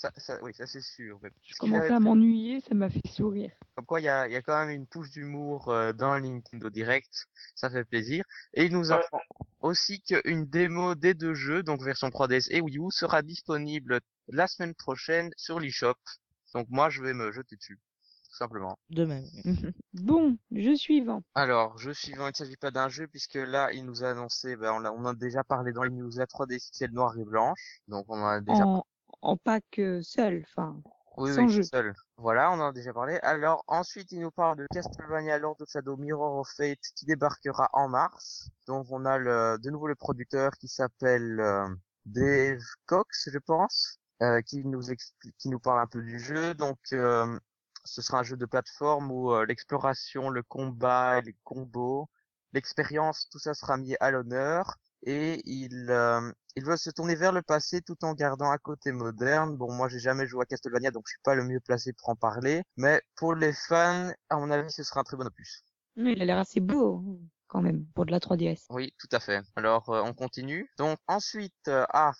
Ça, ça, oui, ça c'est sûr. mais Je commençais à m'ennuyer, ça m'a fait sourire. Comme quoi, il y a, il y a quand même une touche d'humour euh, dans le Nintendo Direct, ça fait plaisir. Et il nous Ouais. apprend aussi qu'une démo des deux jeux, donc version 3DS et Wii U, sera disponible la semaine prochaine sur l'eShop. Donc moi, je vais me jeter dessus, tout simplement. De même. Bon, jeu suivant. Alors, jeu suivant, il ne s'agit pas d'un jeu, puisque là, il nous a annoncé, ben, on, a, on en a déjà parlé dans les news, la 3DS XL noire et blanche. Donc on en a déjà En, en pack euh, seul, enfin. Oui, Sans oui, jeu. seul. Voilà, on en a déjà parlé. Alors, ensuite, il nous parle de Castlevania Lord of Shadow Mirror of Fate qui débarquera en mars. Donc, on a le, de nouveau le producteur qui s'appelle euh, Dave Cox, je pense, euh, qui nous explique, qui nous parle un peu du jeu. Donc, euh, ce sera un jeu de plateforme où euh, l'exploration, le combat, les combos, l'expérience, tout ça sera mis à l'honneur. Et il, euh, il veut se tourner vers le passé tout en gardant un côté moderne. Bon, moi, j'ai jamais joué à Castlevania, donc je suis pas le mieux placé pour en parler. Mais pour les fans, à mon avis, ce sera un très bon opus. Mais il a l'air assez beau, quand même, pour de la 3DS. Oui, tout à fait. Alors, euh, on continue. Donc, ensuite, euh, ah,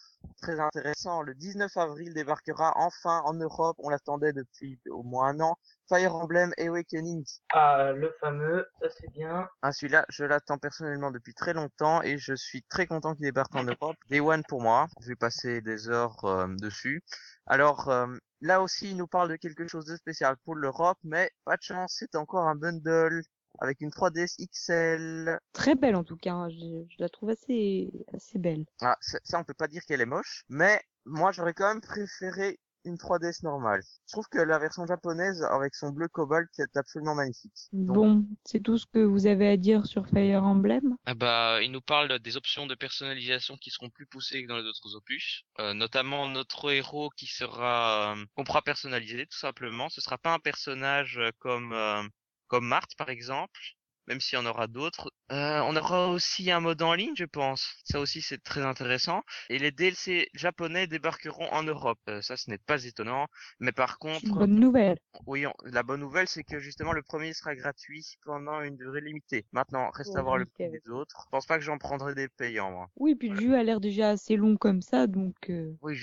très intéressant, le 19 avril débarquera enfin en Europe, on l'attendait depuis au moins un an, Fire Emblem Awakening. Ah, le fameux, ça c'est bien. Ah, celui-là, je l'attends personnellement depuis très longtemps et je suis très content qu'il débarque en Europe. Day One pour moi, je vais passer des heures euh, dessus. Alors, euh, là aussi, il nous parle de quelque chose de spécial pour l'Europe, mais pas de chance, c'est encore un bundle avec une 3DS XL. Très belle en tout cas, hein. je, je la trouve assez, assez belle. Ah, ça, ça, on peut pas dire qu'elle est moche, mais moi, j'aurais quand même préféré une 3DS normale. Je trouve que la version japonaise, avec son bleu cobalt, est absolument magnifique. Donc, Bon, c'est tout ce que vous avez à dire sur Fire Emblem? Ah bah, il nous parle des options de personnalisation qui seront plus poussées que dans les autres opus, Euh, notamment notre héros qui sera euh, qu'on pourra personnaliser tout simplement. Ce sera pas un personnage euh, comme euh, comme Marthe par exemple, même s'il y en aura d'autres. Euh, on aura aussi un mode en ligne, je pense. Ça aussi c'est très intéressant. Et les DLC japonais débarqueront en Europe. Euh, ça, ce n'est pas étonnant. Mais par C'est une contre, bonne nouvelle. oui, on- la bonne nouvelle, c'est que justement le premier sera gratuit pendant une durée limitée. Maintenant, reste à voir le prix des autres. Je pense pas que j'en prendrai des payants, moi. Oui, puis le jeu a l'air déjà assez long comme ça, donc... euh, Oui,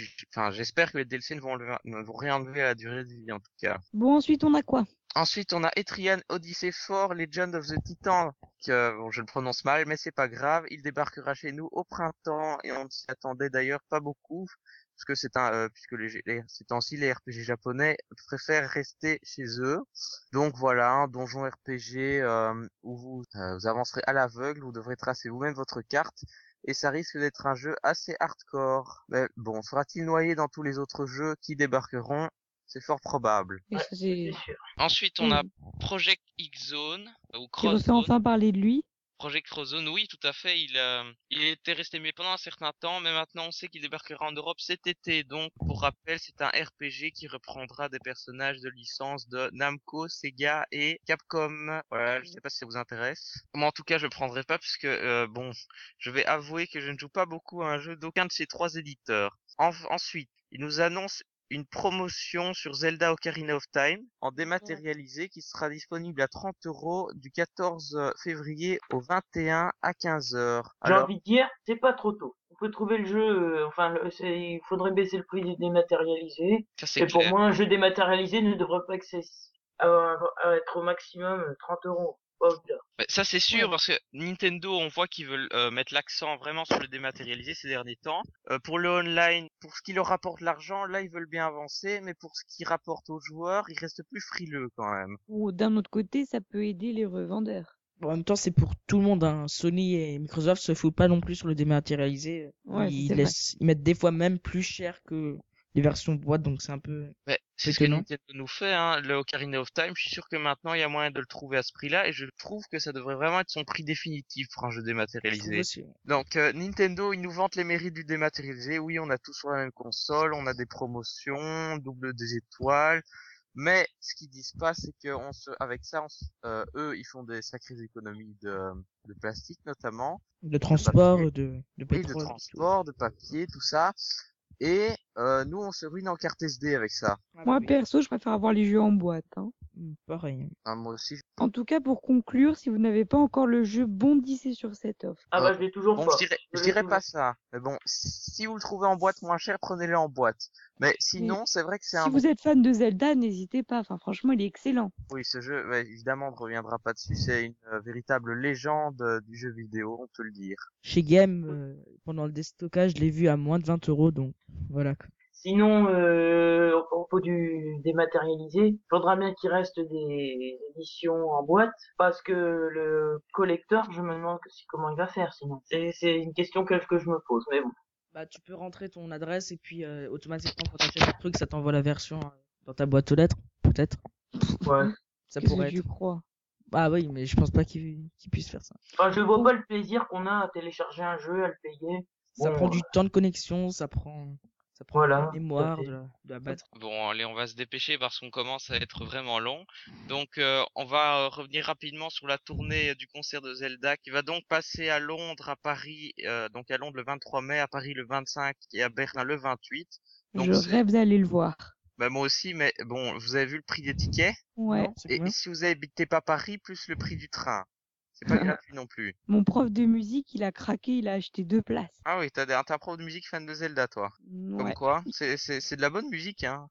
j'espère que les DLC ne vont, le- ne vont rien enlever à la durée de vie, en tout cas. Bon, ensuite on a quoi? Ensuite, on a Etrian Odyssey 4 Legend of the Titan, que bon, je le prononce mal, mais c'est pas grave. Il débarquera chez nous au printemps et on s'y attendait d'ailleurs pas beaucoup, parce que c'est un, euh, puisque les, les- ces temps-ci les RPG japonais préfèrent rester chez eux. Donc voilà, un donjon RPG euh, où vous, euh, vous avancerez à l'aveugle, vous devrez tracer vous-même votre carte. Et ça risque d'être un jeu assez hardcore. Mais bon, sera-t-il noyé dans tous les autres jeux qui débarqueront? C'est fort probable. Ça. Ensuite, on a Mm. Project X-Zone ou Qui Cross Zone. enfin parler de lui. Project Frozone, oui, tout à fait. Il, euh, il était resté muet pendant un certain temps, mais maintenant on sait qu'il débarquera en Europe cet été. Donc, pour rappel, c'est un RPG qui reprendra des personnages de licence de Namco, Sega et Capcom. Voilà, je sais pas si ça vous intéresse. Moi, en tout cas, je prendrai pas puisque, euh, bon, je vais avouer que je ne joue pas beaucoup à un jeu d'aucun de ces trois éditeurs. En- ensuite, il nous annonce une promotion sur Zelda Ocarina of Time en dématérialisé qui sera disponible à 30 euros du 14 février au 21 à 15 heures. J'ai Alors, envie de dire, c'est pas trop tôt. On peut trouver le jeu, euh, enfin, le- il faudrait baisser le prix du dématérialisé. Ça, c'est Et pour moi, un jeu dématérialisé ne devrait pas à être au maximum euh, 30 euros. Ça c'est sûr Ouais. parce que Nintendo on voit qu'ils veulent euh, mettre l'accent vraiment sur le dématérialisé ces derniers temps. Euh, pour le online, pour ce qui leur rapporte l'argent, là ils veulent bien avancer, mais pour ce qui rapporte aux joueurs, ils restent plus frileux quand même. Ou d'un autre côté, ça peut aider les revendeurs. Bon, en même temps, c'est pour tout le monde. Hein. Sony et Microsoft se foutent pas non plus sur le dématérialisé. Ouais, ils, laissent, ils mettent des fois même plus cher que les versions boîte, donc c'est un peu. Mais c'est ce que. Nintendo nous fait, hein, le Ocarina of Time. Je suis sûr que maintenant il y a moyen de le trouver à ce prix-là, et je trouve que ça devrait vraiment être son prix définitif pour un jeu dématérialisé. Donc euh, Nintendo, ils nous vantent les mérites du dématérialisé. Oui, on a tous sur la même console, on a des promotions, double des étoiles. Mais ce qu'ils disent pas, c'est que on se, avec ça, on se- euh, eux, ils font des sacrées économies de, de plastique notamment, De transport, de, de oui, de tout. transport, de papier, tout ça. Et euh, nous, on se ruine en carte SD avec ça. Ah, Moi, bah oui. perso, je préfère avoir les jeux en boîte. hein. Mm, Pareil. Hein, moi aussi. En tout cas, pour conclure, si vous n'avez pas encore le jeu, bondissez sur cette offre. Ah bah je l'ai toujours Bon, pas. je dirais, Je je l'ai dirais pas ça. Mais bon, si vous le trouvez en boîte moins cher, prenez-le en boîte. Mais sinon, c'est vrai que c'est Si un vous êtes fan de Zelda, n'hésitez pas. Enfin, franchement, il est excellent. Oui, ce jeu, évidemment, on ne reviendra pas dessus. C'est une euh, véritable légende euh, du jeu vidéo, on peut le dire. Chez Game, euh, pendant le déstockage, je l'ai vu à moins de 20 euros, donc voilà. quoi. Sinon, euh, au propos du dématérialisé, faudra bien qu'il reste des éditions en boîte, parce que le collecteur, je me demande que- comment il va faire sinon. C'est une question que, que je me pose, mais bon. Bah, tu peux rentrer ton adresse et puis euh, automatiquement quand t'achètes le truc, ça t'envoie la version euh, dans ta boîte aux lettres, peut-être. Ouais. Ça pourrait que tu être. crois? Ah oui, mais je pense pas qu'il puisse faire ça. Enfin, je vois pas le plaisir qu'on a à télécharger un jeu, à le payer. Ça Bon, prend du temps de connexion, ça prend, ça prend Voilà, la mémoire, de la, de la batterie. Bon, allez, on va se dépêcher parce qu'on commence à être vraiment long. Donc, euh, on va euh, revenir rapidement sur la tournée du concert de Zelda qui va donc passer à Londres, à Paris, euh, donc à Londres le 23 mai, à Paris le 25 et à Berlin le 28. Donc, Je rêve d'aller le voir. Bah, moi aussi, mais bon, vous avez vu le prix des tickets? Ouais. Et si vous habitez pas Paris, plus le prix du train. C'est pas gratuit non plus. Mon prof de musique, il a craqué, il a acheté deux places. Ah oui, t'as un prof de musique fan de Zelda, toi. Comme Ouais. quoi, c'est c'est- c'est de la bonne musique, hein.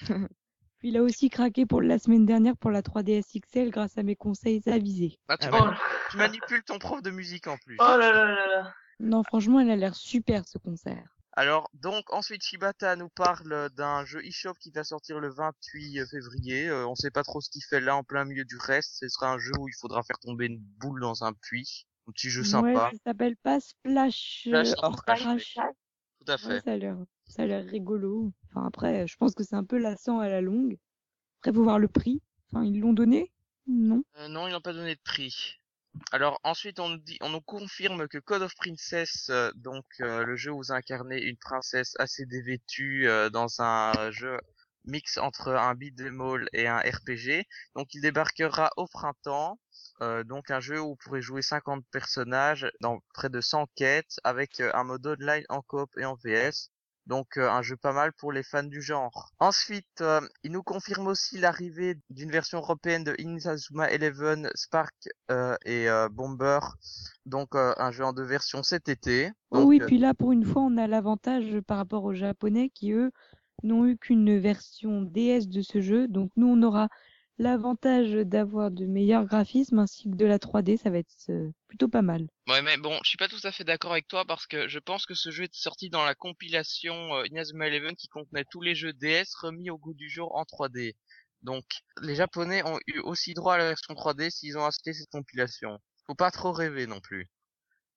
Puis il a aussi craqué pour la semaine dernière pour la 3DS XL grâce à mes conseils avisés. Ah, tu, Ah tu manipules ton prof de musique en plus. oh là là là là. Non, franchement, il a l'air super ce concert. Alors, donc, ensuite, Shibata nous parle d'un jeu eShop qui va sortir le 28 février. Euh, on sait pas trop ce qu'il fait là, en plein milieu du reste. Ce sera un jeu où il faudra faire tomber une boule dans un puits. Un petit jeu Ouais, sympa. ça s'appelle pas Splash, euh, Splash crash. Tout à Ouais, fait. ça a l'air, ça a l'air rigolo. Enfin après, je pense que c'est un peu lassant à la longue. Après, faut voir le prix. Enfin, ils l'ont donné? Non. Euh, non, ils n'ont pas donné de prix. Alors ensuite, on nous dit, on nous confirme que Code of Princess, euh, donc euh, le jeu où vous incarnez une princesse assez dévêtue euh, dans un jeu mix entre un beat'em et un RPG, donc il débarquera au printemps. Donc un jeu où vous pourrez jouer 50 personnages dans près de 100 quêtes avec un mode online en coop et en VS. Donc euh, un jeu pas mal pour les fans du genre. Ensuite, euh, il nous confirme aussi l'arrivée d'une version européenne de Inazuma Eleven, Spark euh, et Bomber. Donc un jeu en deux versions cet été. Oh Donc, oui, puis là, pour une fois, on a l'avantage par rapport aux Japonais qui, eux, n'ont eu qu'une version DS de ce jeu. Donc nous, on aura l'avantage d'avoir de meilleurs graphismes ainsi que de la 3D. Ça va être euh, plutôt pas mal. Ouais, mais bon, je suis pas tout à fait d'accord avec toi parce que je pense que ce jeu est sorti dans la compilation euh, Inazuma Eleven qui contenait tous les jeux DS remis au goût du jour en 3D. Donc, les Japonais ont eu aussi droit à la version 3D s'ils ont acheté cette compilation. Faut pas trop rêver non plus.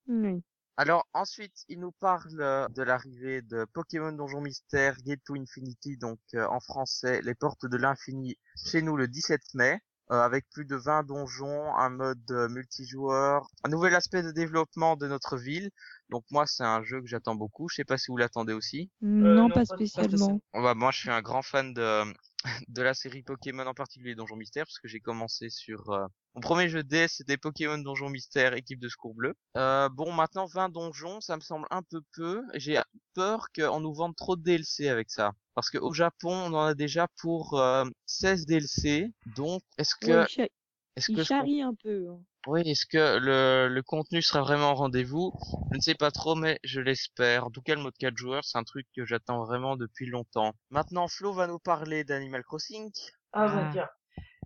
Oui. Alors ensuite, il nous parle euh, de l'arrivée de Pokémon Donjon Mystère Gate to Infinity, donc euh, en français Les Portes de l'Infini, chez nous le 17 mai, euh, avec plus de 20 donjons, un mode euh, multijoueur, un nouvel aspect de développement de notre ville. Donc moi, c'est un jeu que j'attends beaucoup. Je sais pas si vous l'attendez aussi. non, non, pas pas spécialement. Bah, moi, je suis un grand fan de de la série Pokémon en particulier Donjon Mystère parce que j'ai commencé sur euh, mon premier jeu DS c'était Pokémon Donjon Mystère équipe de secours bleu. Euh, bon maintenant 20 donjons ça me semble un peu peu. J'ai peur qu'on nous vende trop de DLC avec ça parce que au Japon on en a déjà pour euh, 16 DLC donc est-ce que cha- est-ce que je un peu. hein. Oui, est-ce que le, le contenu sera vraiment au rendez-vous? Je ne sais pas trop, mais je l'espère. En tout cas, le mode 4 joueurs, c'est un truc que j'attends vraiment depuis longtemps. Maintenant, Flo va nous parler d'Animal Crossing. Ah, bah Ah. tiens.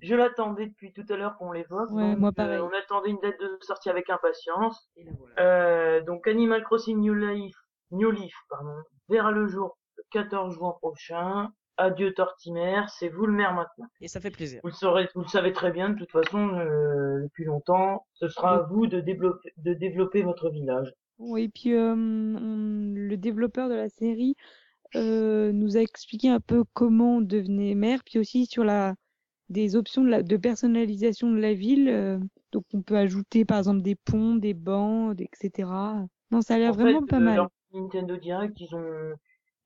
Je l'attendais depuis tout à l'heure qu'on l'évoque. Ouais, donc, moi, euh, pareil. on attendait une date de sortie avec impatience. Et voilà. Euh, donc Animal Crossing New Life, New Leaf, pardon, verra le jour le 14 juin prochain. Adieu Tortimer, c'est vous le maire maintenant. Et ça fait plaisir. Vous le saurez, vous le savez très bien de toute façon euh, depuis longtemps. Ce sera à vous de développer, de développer votre village. Oui, puis euh, on- le développeur de la série euh, nous a expliqué un peu comment on devenait maire, puis aussi sur la des options de, la- de personnalisation de la ville. euh, donc on peut ajouter par exemple des ponts, des bancs, etc. Non, ça a l'air En vraiment fait, pas euh, mal. Nintendo Direct, ils ont,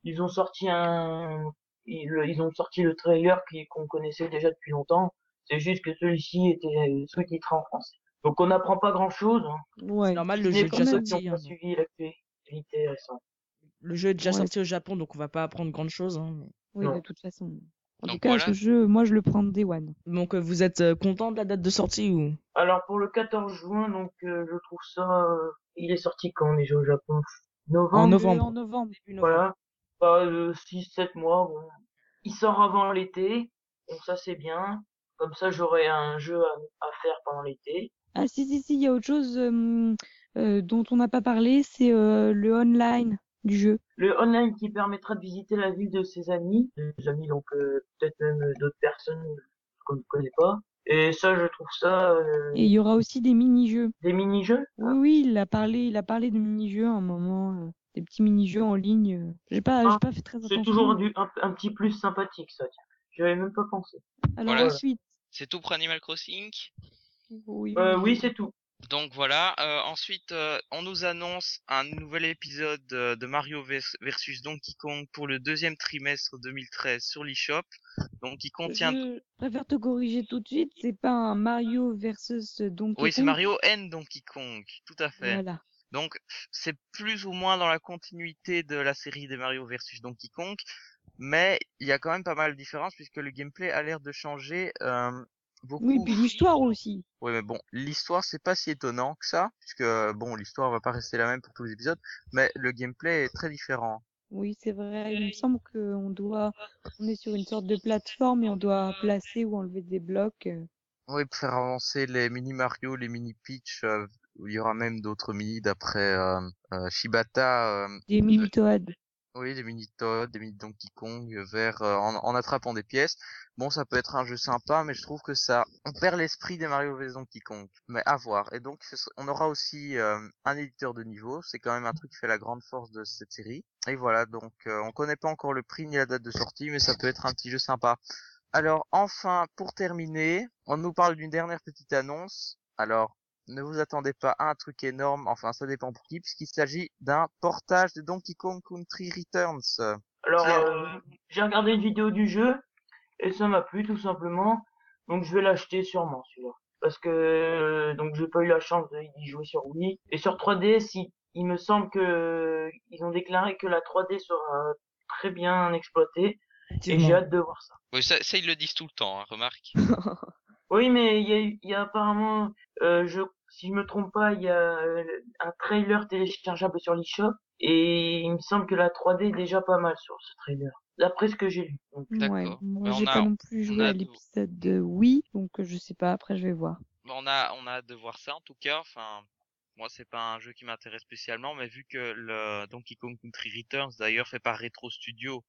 ils ont sorti un, ils, ils ont sorti le trailer qu'on connaissait déjà depuis longtemps. C'est juste que celui-ci était sous-titré en français. Donc on n'apprend pas grand-chose. Hein. Ouais. Normal, le jeu est déjà sorti. hein, suivi l'actualité récente. Le jeu est déjà Ouais. sorti au Japon, donc on va pas apprendre grand chose. Hein. mais- Oui, Non. de toute façon. En Donc tout cas, voilà. ce jeu, moi, je le prends Day One. Donc euh, vous êtes euh, content de la date de sortie ou? Alors pour le 14 juin, donc euh, je trouve ça, euh, il est sorti quand on est au Japon? Novembre? En novembre. En novembre. début novembre Voilà. Pas euh, 6-7 mois. Bon. Il sort avant l'été. Donc ça c'est bien. Comme ça j'aurai un jeu à, à faire pendant l'été. Ah si, si, si, il y a autre chose euh, euh, dont on n'a pas parlé, c'est euh, le online du jeu. Le online qui permettra de visiter la ville de ses amis. Des amis donc peut-être même d'autres personnes qu'on ne connaît pas. Et ça je trouve ça euh, Et il y aura aussi des mini-jeux. des mini-jeux? Oui, oui, il a parlé, il a parlé de mini-jeux à un moment, des petits mini-jeux en ligne. euh. J'ai pas, Ah, j'ai pas fait très attention. C'est toujours du, un, un petit plus sympathique ça. Tiens. J'y avais même pas pensé. Alors Voilà. ensuite, C'est tout pour Animal Crossing? oui, Euh, oui c'est tout. Donc voilà, euh, ensuite euh, on nous annonce un nouvel épisode euh, de Mario vers- versus Donkey Kong pour le deuxième trimestre 2013 sur l'eShop. Donc il contient... Je préfère te corriger tout de suite, c'est pas un Mario versus Donkey Oui, c'est Kong. Mario N Donkey Kong, tout à fait. Voilà. Donc c'est plus ou moins dans la continuité de la série des Mario versus Donkey Kong, mais il y a quand même pas mal de différences puisque le gameplay a l'air de changer euh, beaucoup. Oui, puis l'histoire aussi. Oui, mais bon, l'histoire c'est pas si étonnant que ça, puisque bon, l'histoire va pas rester la même pour tous les épisodes, mais le gameplay est très différent. Oui, c'est vrai. Il me semble qu'on doit, on est sur une sorte de plateforme et on doit placer ou enlever des blocs. euh. Oui, pour faire avancer les mini Mario, les mini Peach, euh, il y aura même d'autres mini d'après euh, euh, Shibata. euh, Des mini-toads. Oui, des mini Toad, des mini Donkey Kong vers euh, en, en attrapant des pièces. Bon, ça peut être un jeu sympa, mais je trouve que ça on perd l'esprit des Mario vs Donkey Kong. Mais à voir. Et donc on aura aussi euh, un éditeur de niveau. C'est quand même un truc qui fait la grande force de cette série. Et voilà, donc euh, on connaît pas encore le prix ni la date de sortie, mais ça peut être un petit jeu sympa. Alors enfin, pour terminer, on nous parle d'une dernière petite annonce. Alors ne vous attendez pas à un truc énorme, enfin ça dépend pour qui, puisqu'il s'agit d'un portage de Donkey Kong Country Returns. Alors, euh, j'ai regardé une vidéo du jeu et ça m'a plu tout simplement. Donc je vais l'acheter sûrement celui-là. Parce que euh, donc j'ai pas eu la chance de- d'y jouer sur Wii. Et sur 3DS, il, il me semble que ils ont déclaré que la 3D sera très bien exploitée. Et j'ai hâte de voir ça. Oui, ça, ça, ils le disent tout le temps, hein, remarque. Oui, mais il y a, il y a apparemment, euh, je, si je me trompe pas, il y a euh, un trailer téléchargeable sur l'eShop et il me semble que la 3D est déjà pas mal sur ce trailer. D'après ce que j'ai lu. Donc, Ouais, D'accord. moi j'ai pas non plus joué à l'épisode de Wii, donc euh, je sais pas, après je vais voir. On a, on a hâte de voir ça en tout cas. Enfin, moi c'est pas un jeu qui m'intéresse spécialement, mais vu que le Donkey Kong Country Returns d'ailleurs fait par Retro Studio,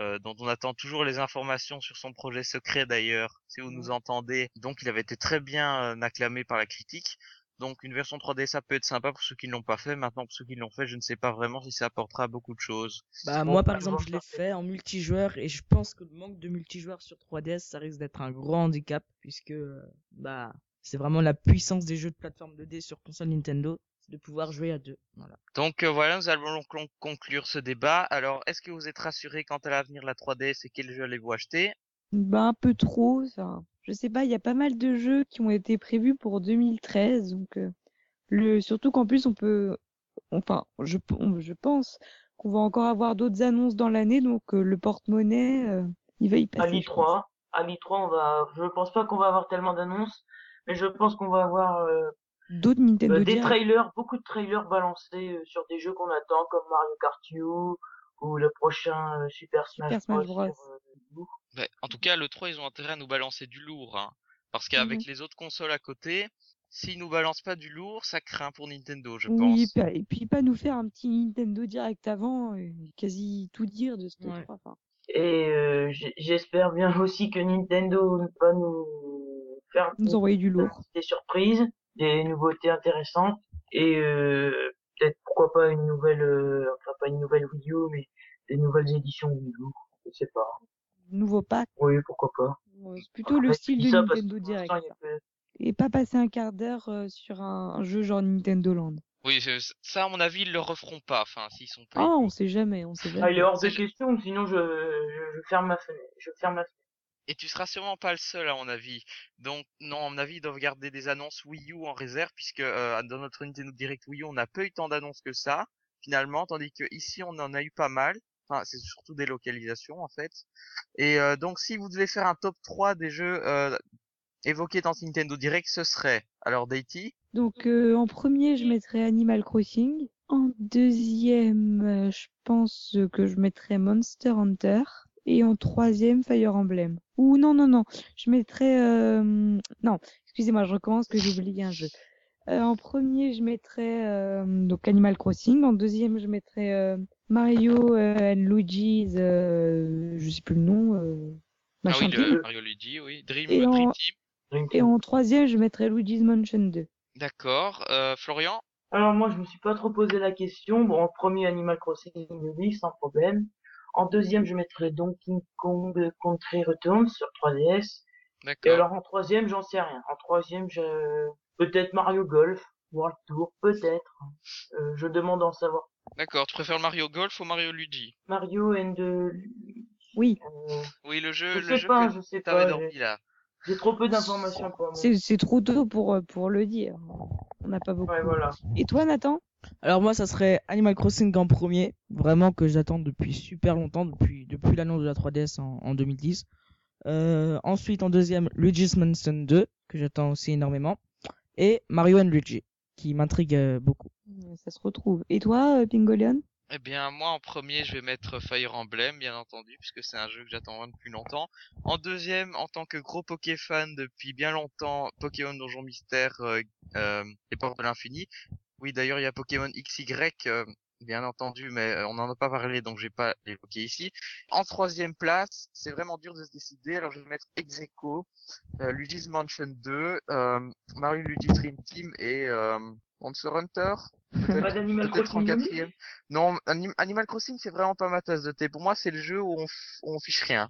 euh, dont on attend toujours les informations sur son projet secret d'ailleurs, si vous nous entendez. Donc il avait été très bien euh, acclamé par la critique. Donc une version 3D ça peut être sympa pour ceux qui ne l'ont pas fait. Maintenant pour ceux qui l'ont fait, je ne sais pas vraiment si ça apportera beaucoup de choses. Bah, Bon, moi, par bah, exemple, voir je l'ai fait en multijoueur et je pense que le manque de multijoueur sur 3DS, ça risque d'être un gros handicap puisque, euh, bah, c'est vraiment la puissance des jeux de plateforme 2D sur console Nintendo, de pouvoir jouer à deux. Voilà. Donc euh, voilà, nous allons con- conclure ce débat. Alors, est-ce que vous êtes rassurés quant à l'avenir de la 3DS et quel jeu allez-vous acheter? Bah un peu trop, ça. Je sais pas, il y a pas mal de jeux qui ont été prévus pour 2013, donc euh, le surtout qu'en plus on peut, enfin je on- je pense qu'on va encore avoir d'autres annonces dans l'année, donc euh, le porte-monnaie euh, il va y à passer. je pense. l'I3, à l'I3, on va, je pense pas qu'on va avoir tellement d'annonces, mais je pense qu'on va avoir euh, D'autres Nintendo Euh, des Direct. trailers, beaucoup de trailers balancés euh, sur des jeux qu'on attend comme Mario Kart U ou le prochain euh, Super Smash, Super Smash Bros. Euh, En tout cas, le 3, ils ont intérêt à nous balancer du lourd. Hein, parce qu'avec les autres consoles à côté, s'ils nous balancent pas du lourd, ça craint pour Nintendo, je Oui, pense. et puis pas nous faire un petit Nintendo Direct avant, et quasi tout dire de ce Ouais. P3. Enfin, Et euh, j'espère bien aussi que Nintendo va nous faire nous envoyer du lourd. des surprises, des nouveautés intéressantes et euh, peut-être pourquoi pas une nouvelle, euh, enfin pas une nouvelle Wii U, mais des nouvelles éditions Wii U. Je sais pas. Nouveau pack. Oui, pourquoi pas. Ouais, C'est plutôt le style de Nintendo Direct. Et pas passer un quart d'heure euh, sur un, un jeu genre Nintendo Land. Oui, ça, à mon avis, ils le referont pas. Enfin, s'ils sont pas. Ah, on sait jamais, on sait Ah, jamais. il est hors de question, sinon je, je, je ferme ma fenêtre. Je ferme ma fenêtre. Et tu seras sûrement pas le seul, à mon avis. Donc, non, à mon avis, ils doivent garder des annonces Wii U en réserve, puisque euh, dans notre Nintendo Direct Wii U, on n'a pas eu tant d'annonces que ça, finalement, tandis que ici, on en a eu pas mal. Enfin, c'est surtout des localisations, en fait. Et euh, donc, si vous devez faire un top 3 des jeux euh, évoqués dans ce Nintendo Direct, ce serait, alors, Deity, Donc euh, en premier, je mettrais Animal Crossing. En deuxième, euh, je pense que je mettrais Monster Hunter. Et en troisième, Fire Emblem. Ou non, non, non, je mettrais... euh, Non, excusez-moi, je recommence que j'ai oublié un jeu. Euh, en premier, je mettrais euh, donc Animal Crossing. En deuxième, je mettrais euh, Mario euh, and Luigi's, euh, je sais plus le nom, euh, ah oui, le Mario Luigi, oui, Dream, Et Dream en- Team, Et en troisième, je mettrais Luigi's Mansion 2. d'accord. Euh, Florian, Alors moi, je me suis pas trop posé la question. Bon, en premier, Animal Crossing, oui, sans problème. En deuxième, je mettrais Donkey Kong Country Returns sur 3DS. Et d'accord. alors en troisième, j'en sais rien. En troisième, je... peut-être Mario Golf, World Tour, peut-être. Euh, je demande d'en savoir. D'accord, tu préfères Mario Golf ou Mario Luigi? Mario and the... Oui, euh, Oui, le jeu, je le jeu pas, que je sais pas. dormi j'ai- là. J'ai trop peu d'informations pour moi. c'est c'est trop tôt pour, euh, pour le dire. On n'a pas beaucoup. Ouais, voilà. Et toi, Nathan? Alors moi, ça serait Animal Crossing en premier, vraiment que j'attends depuis super longtemps, depuis depuis l'annonce de la 3DS en, en 2010. Euh, ensuite, en deuxième, Luigi's Mansion 2, que j'attends aussi énormément, et Mario and Luigi, qui m'intrigue euh, beaucoup. Ça se retrouve. Et toi, euh, Pingolion Eh bien, moi, en premier, je vais mettre Fire Emblem, bien entendu, puisque c'est un jeu que j'attends vraiment depuis longtemps. En deuxième, en tant que gros Poké fan depuis bien longtemps, Pokémon Donjon Mystère, euh, euh, les Portes de l'Infini. Oui, d'ailleurs, il y a Pokémon XY, euh, bien entendu, mais euh, on n'en a pas parlé, donc je vais pas l'évoquer ici. En troisième place, c'est vraiment dur de se décider, alors je vais mettre Execo, euh, Luigi's Mansion 2, euh, Mario Luigi Dream Team et euh, Monster Hunter. Pas d'Animal Peut-être en quatrième. Non, Anim- Animal Crossing, c'est vraiment pas ma tasse de thé. Pour moi, c'est le jeu où on, on fiche rien.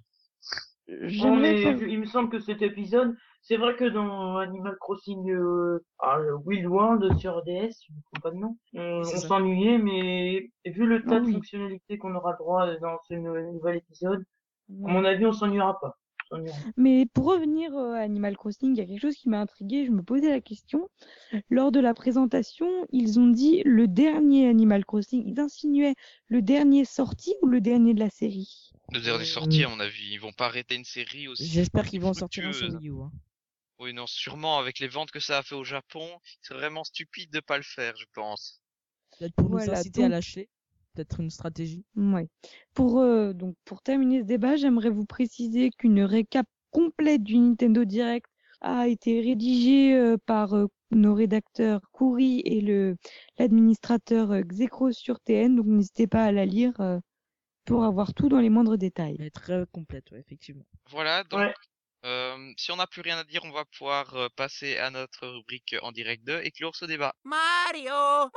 Il me semble que cet épisode, c'est vrai que dans Animal Crossing euh, ah, le Wild World sur DS, je ne comprends pas de nom, on, s'ennuyait, mais vu le tas Ah de fonctionnalités qu'on aura droit dans ce nou- nouvel épisode, à mon avis, on s'ennuiera pas. Mais pour revenir euh, à Animal Crossing, il y a quelque chose qui m'a intrigué. Je me posais la question. Lors de la présentation, ils ont dit le dernier Animal Crossing. Ils insinuaient le dernier sorti ou le dernier de la série? Le dernier Euh, sorti, à mon avis. Ils vont pas arrêter une série aussi. J'espère qu'ils vont en sortir un sur. Wii U. hein. Oui, non, sûrement, avec les ventes que ça a fait au Japon, c'est vraiment stupide de pas le faire, je pense. Peut-être pour nous Voilà, inciter à lâcher. Peut-être une stratégie. Ouais. Pour euh, donc pour terminer ce débat, j'aimerais vous préciser qu'une récap complète du Nintendo Direct a été rédigée euh, par euh, nos rédacteurs Kouri et le l'administrateur euh, Xecro sur TN. Donc n'hésitez pas à la lire euh, pour avoir tout dans les moindres détails. Elle est très complète, ouais, effectivement. Voilà, donc, Ouais. Euh, si on n'a plus rien à dire, on va pouvoir passer à notre rubrique en direct 2 et clore ce débat. Mario! Mario!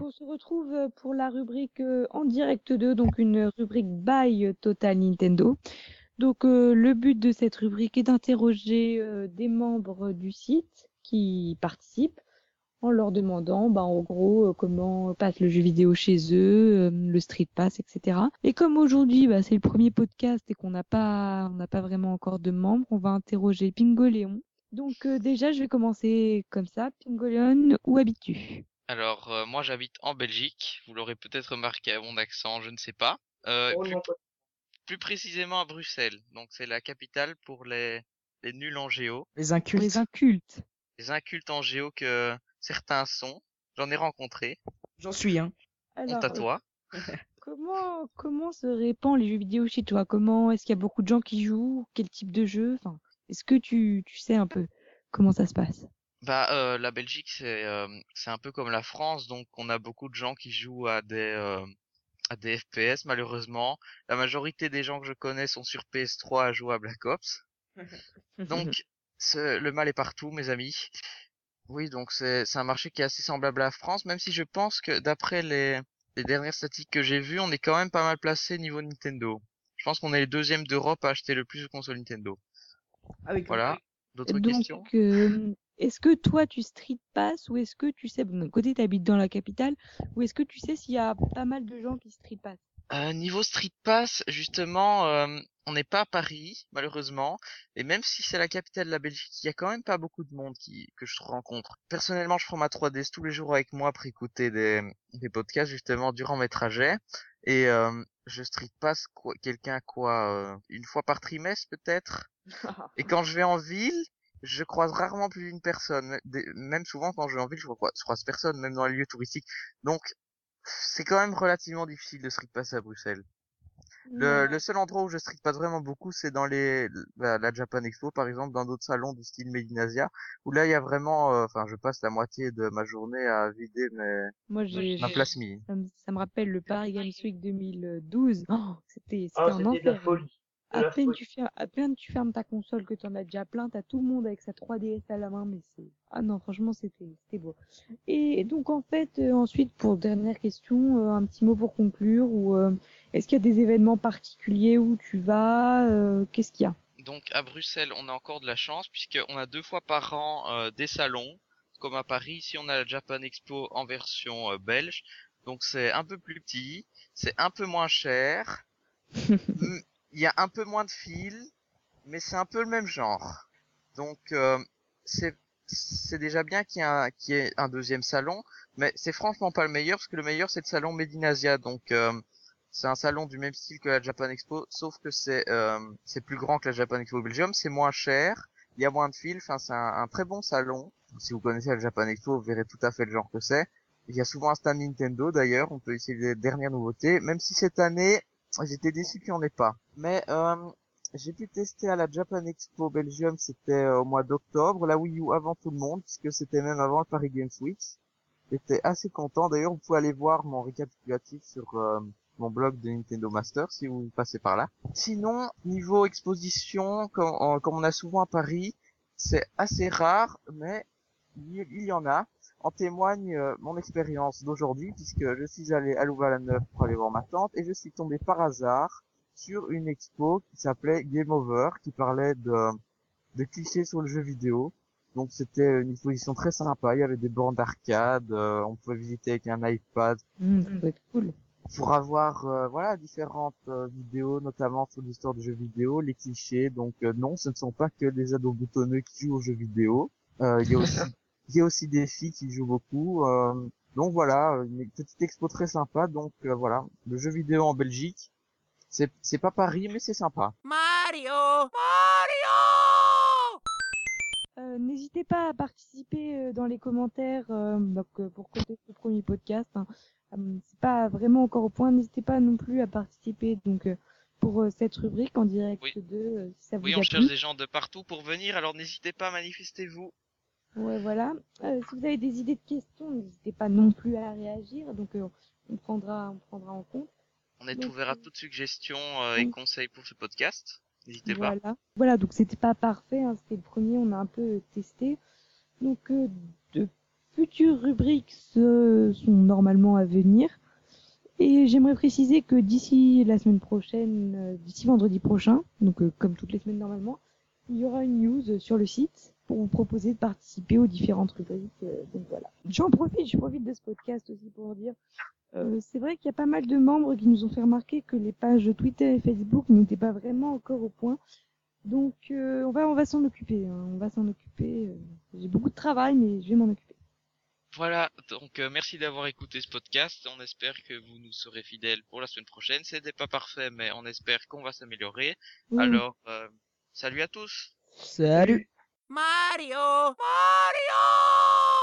On se retrouve pour la rubrique en direct 2, donc une rubrique by Total Nintendo. Donc euh, le but de cette rubrique est d'interroger euh, des membres du site qui participent en leur demandant bah, en gros euh, comment passe le jeu vidéo chez eux, euh, le Street Pass, etc. Et comme aujourd'hui bah, c'est le premier podcast et qu'on n'a pas on n'a pas vraiment encore de membres, on va interroger Pingoléon. Donc euh, déjà je vais commencer comme ça. Pingoléon, où habites-tu? Alors, euh, moi j'habite en Belgique, vous l'aurez peut-être remarqué à mon accent, je ne sais pas. Euh, Oh, plus, plus précisément à Bruxelles, donc c'est la capitale pour les, les nuls en géo, Les incultes. les incultes. les incultes en géo que certains sont. J'en ai rencontré, J'en suis, hein. Alors, honte à toi. Comment, comment se répand les jeux vidéo chez toi? Comment est-ce qu'il y a beaucoup de gens qui jouent? Quel type de jeu? Enfin, Est-ce que tu, tu sais un peu comment ça se passe? Bah, euh, la Belgique, c'est euh, c'est un peu comme la France, donc on a beaucoup de gens qui jouent à des euh, à des FPS. Malheureusement, la majorité des gens que je connais sont sur PS3 à jouer à Black Ops. Donc, ce- le mal est partout, mes amis. Oui, donc c'est c'est un marché qui est assez semblable à la France, même si je pense que d'après les les dernières statistiques que j'ai vues, on est quand même pas mal placé niveau Nintendo. Je pense qu'on est les deuxièmes d'Europe à acheter le plus de consoles Nintendo. Avec Voilà. D'autres questions? euh, est-ce que toi tu street pass ou est-ce que tu sais, bon, d'un côté tu habites dans la capitale, ou est-ce que tu sais s'il y a pas mal de gens qui street pass? Euh, niveau Street Pass, justement, euh, on n'est pas à Paris, malheureusement. Et même si c'est la capitale de la Belgique, il y a quand même pas beaucoup de monde qui, que je rencontre. Personnellement, je prends ma 3DS tous les jours avec moi pour écouter des, podcasts, justement, durant mes trajets. Et euh, je Street Pass quoi, quelqu'un, quoi, euh, une fois par trimestre, peut-être? Et quand je vais en ville, je croise rarement plus d'une personne. Même souvent, quand je vais en ville, je croise personne, même dans les lieux touristiques. Donc, c'est quand même relativement difficile de street passer à Bruxelles. Le, le seul endroit où je street passe vraiment beaucoup, c'est dans les la, la Japan Expo, par exemple, dans d'autres salons du style Medinasia, où là, il y a vraiment, euh, enfin, je passe la moitié de ma journée à vider mes, Moi j'ai, ma place ça me, ça me rappelle le Paris Games Week 2012. Oh, c'était, c'était Ah, un c'était de la enfer. folie. À peine, tu fermes, à peine tu fermes ta console que tu en as déjà plein, t'as tout le monde avec sa 3DS à la main, mais c'est... Ah non, franchement, c'était c'était beau. Et donc, en fait, euh, ensuite, pour dernière question, euh, un petit mot pour conclure, ou euh, est-ce qu'il y a des événements particuliers où tu vas euh, Qu'est-ce qu'il y a? Donc à Bruxelles, on a encore de la chance puisqu'on a deux fois par an euh, des salons. Comme à Paris, ici on a la Japan Expo en version euh, belge. Donc c'est un peu plus petit, c'est un peu moins cher. Il y a un peu moins de fils, mais c'est un peu le même genre. Donc euh, c'est c'est déjà bien qu'il y, y ait un deuxième salon, mais c'est franchement pas le meilleur parce que le meilleur c'est le salon Medinasia. Donc euh, c'est un salon du même style que la Japan Expo, sauf que c'est euh, c'est plus grand que la Japan Expo Belgium, c'est moins cher, il y a moins de fils, enfin c'est un, un très bon salon. Si vous connaissez la Japan Expo, vous verrez tout à fait le genre que c'est. Il y a souvent un stand Nintendo d'ailleurs, on peut essayer les dernières nouveautés, même si cette année j'étais déçu qu'il n'y en ait pas. Mais euh, j'ai pu tester à la Japan Expo Belgium, c'était euh, au mois d'octobre, la Wii U avant tout le monde, puisque c'était même avant le Paris Games Week. J'étais assez content. D'ailleurs, vous pouvez aller voir mon récapitulatif sur euh, mon blog de Nintendo Master si vous passez par là. Sinon, niveau exposition, comme, en- comme on a souvent à Paris, c'est assez rare, mais il y en a. En témoigne euh, mon expérience d'aujourd'hui, puisque je suis allé à Louvain-la-Neuve pour aller voir ma tante, et je suis tombé par hasard sur une expo qui s'appelait Game Over, qui parlait de, de clichés sur le jeu vidéo. Donc c'était une exposition très sympa, il y avait des bornes d'arcade, euh, on pouvait visiter avec un iPad Hum, Ça doit être cool. pour avoir euh, voilà différentes euh, vidéos, notamment sur l'histoire du jeu vidéo, les clichés. Donc euh, non, ce ne sont pas que des ados boutonneux qui jouent aux jeux vidéo. Euh, Il y a aussi il y a aussi des filles qui jouent beaucoup. euh, donc voilà, une petite expo très sympa. Donc euh, voilà, le jeu vidéo en Belgique, c'est c'est pas Paris, mais c'est sympa. Mario Mario Euh, N'hésitez pas à participer euh, dans les commentaires euh, donc, euh, pour côté ce premier podcast. hein. Euh, c'est pas vraiment encore au point. N'hésitez pas non plus à participer donc euh, pour euh, cette rubrique en direct Oui. de euh, si ça vous Oui, a on plu. cherche des gens de partout pour venir, alors n'hésitez pas, manifestez-vous. Ouais, voilà. Euh, si vous avez des idées de questions, n'hésitez pas non plus à réagir. Donc euh, on prendra on prendra en compte. On est Donc, ouvert à euh, toute suggestion euh, et conseils pour ce podcast. N'hésitez pas. Voilà. Voilà, donc c'était pas parfait, hein, c'était le premier, on a un peu testé. Donc euh, de futures rubriques euh, sont normalement à venir. Et j'aimerais préciser que d'ici la semaine prochaine, euh, d'ici vendredi prochain, donc euh, comme toutes les semaines normalement, il y aura une news sur le site pour vous proposer de participer aux différentes rubriques. euh, donc voilà. J'en profite, je profite de ce podcast aussi pour dire euh, c'est vrai qu'il y a pas mal de membres qui nous ont fait remarquer que les pages Twitter et Facebook n'étaient pas vraiment encore au point. Donc euh, on va on va s'en occuper, hein, on va s'en occuper. euh, J'ai beaucoup de travail mais je vais m'en occuper. Voilà, donc euh, merci d'avoir écouté ce podcast. On espère que vous nous serez fidèles pour la semaine prochaine. C'était pas parfait, mais on espère qu'on va s'améliorer. Oui. Alors, euh, salut à tous. Salut. Mario Mario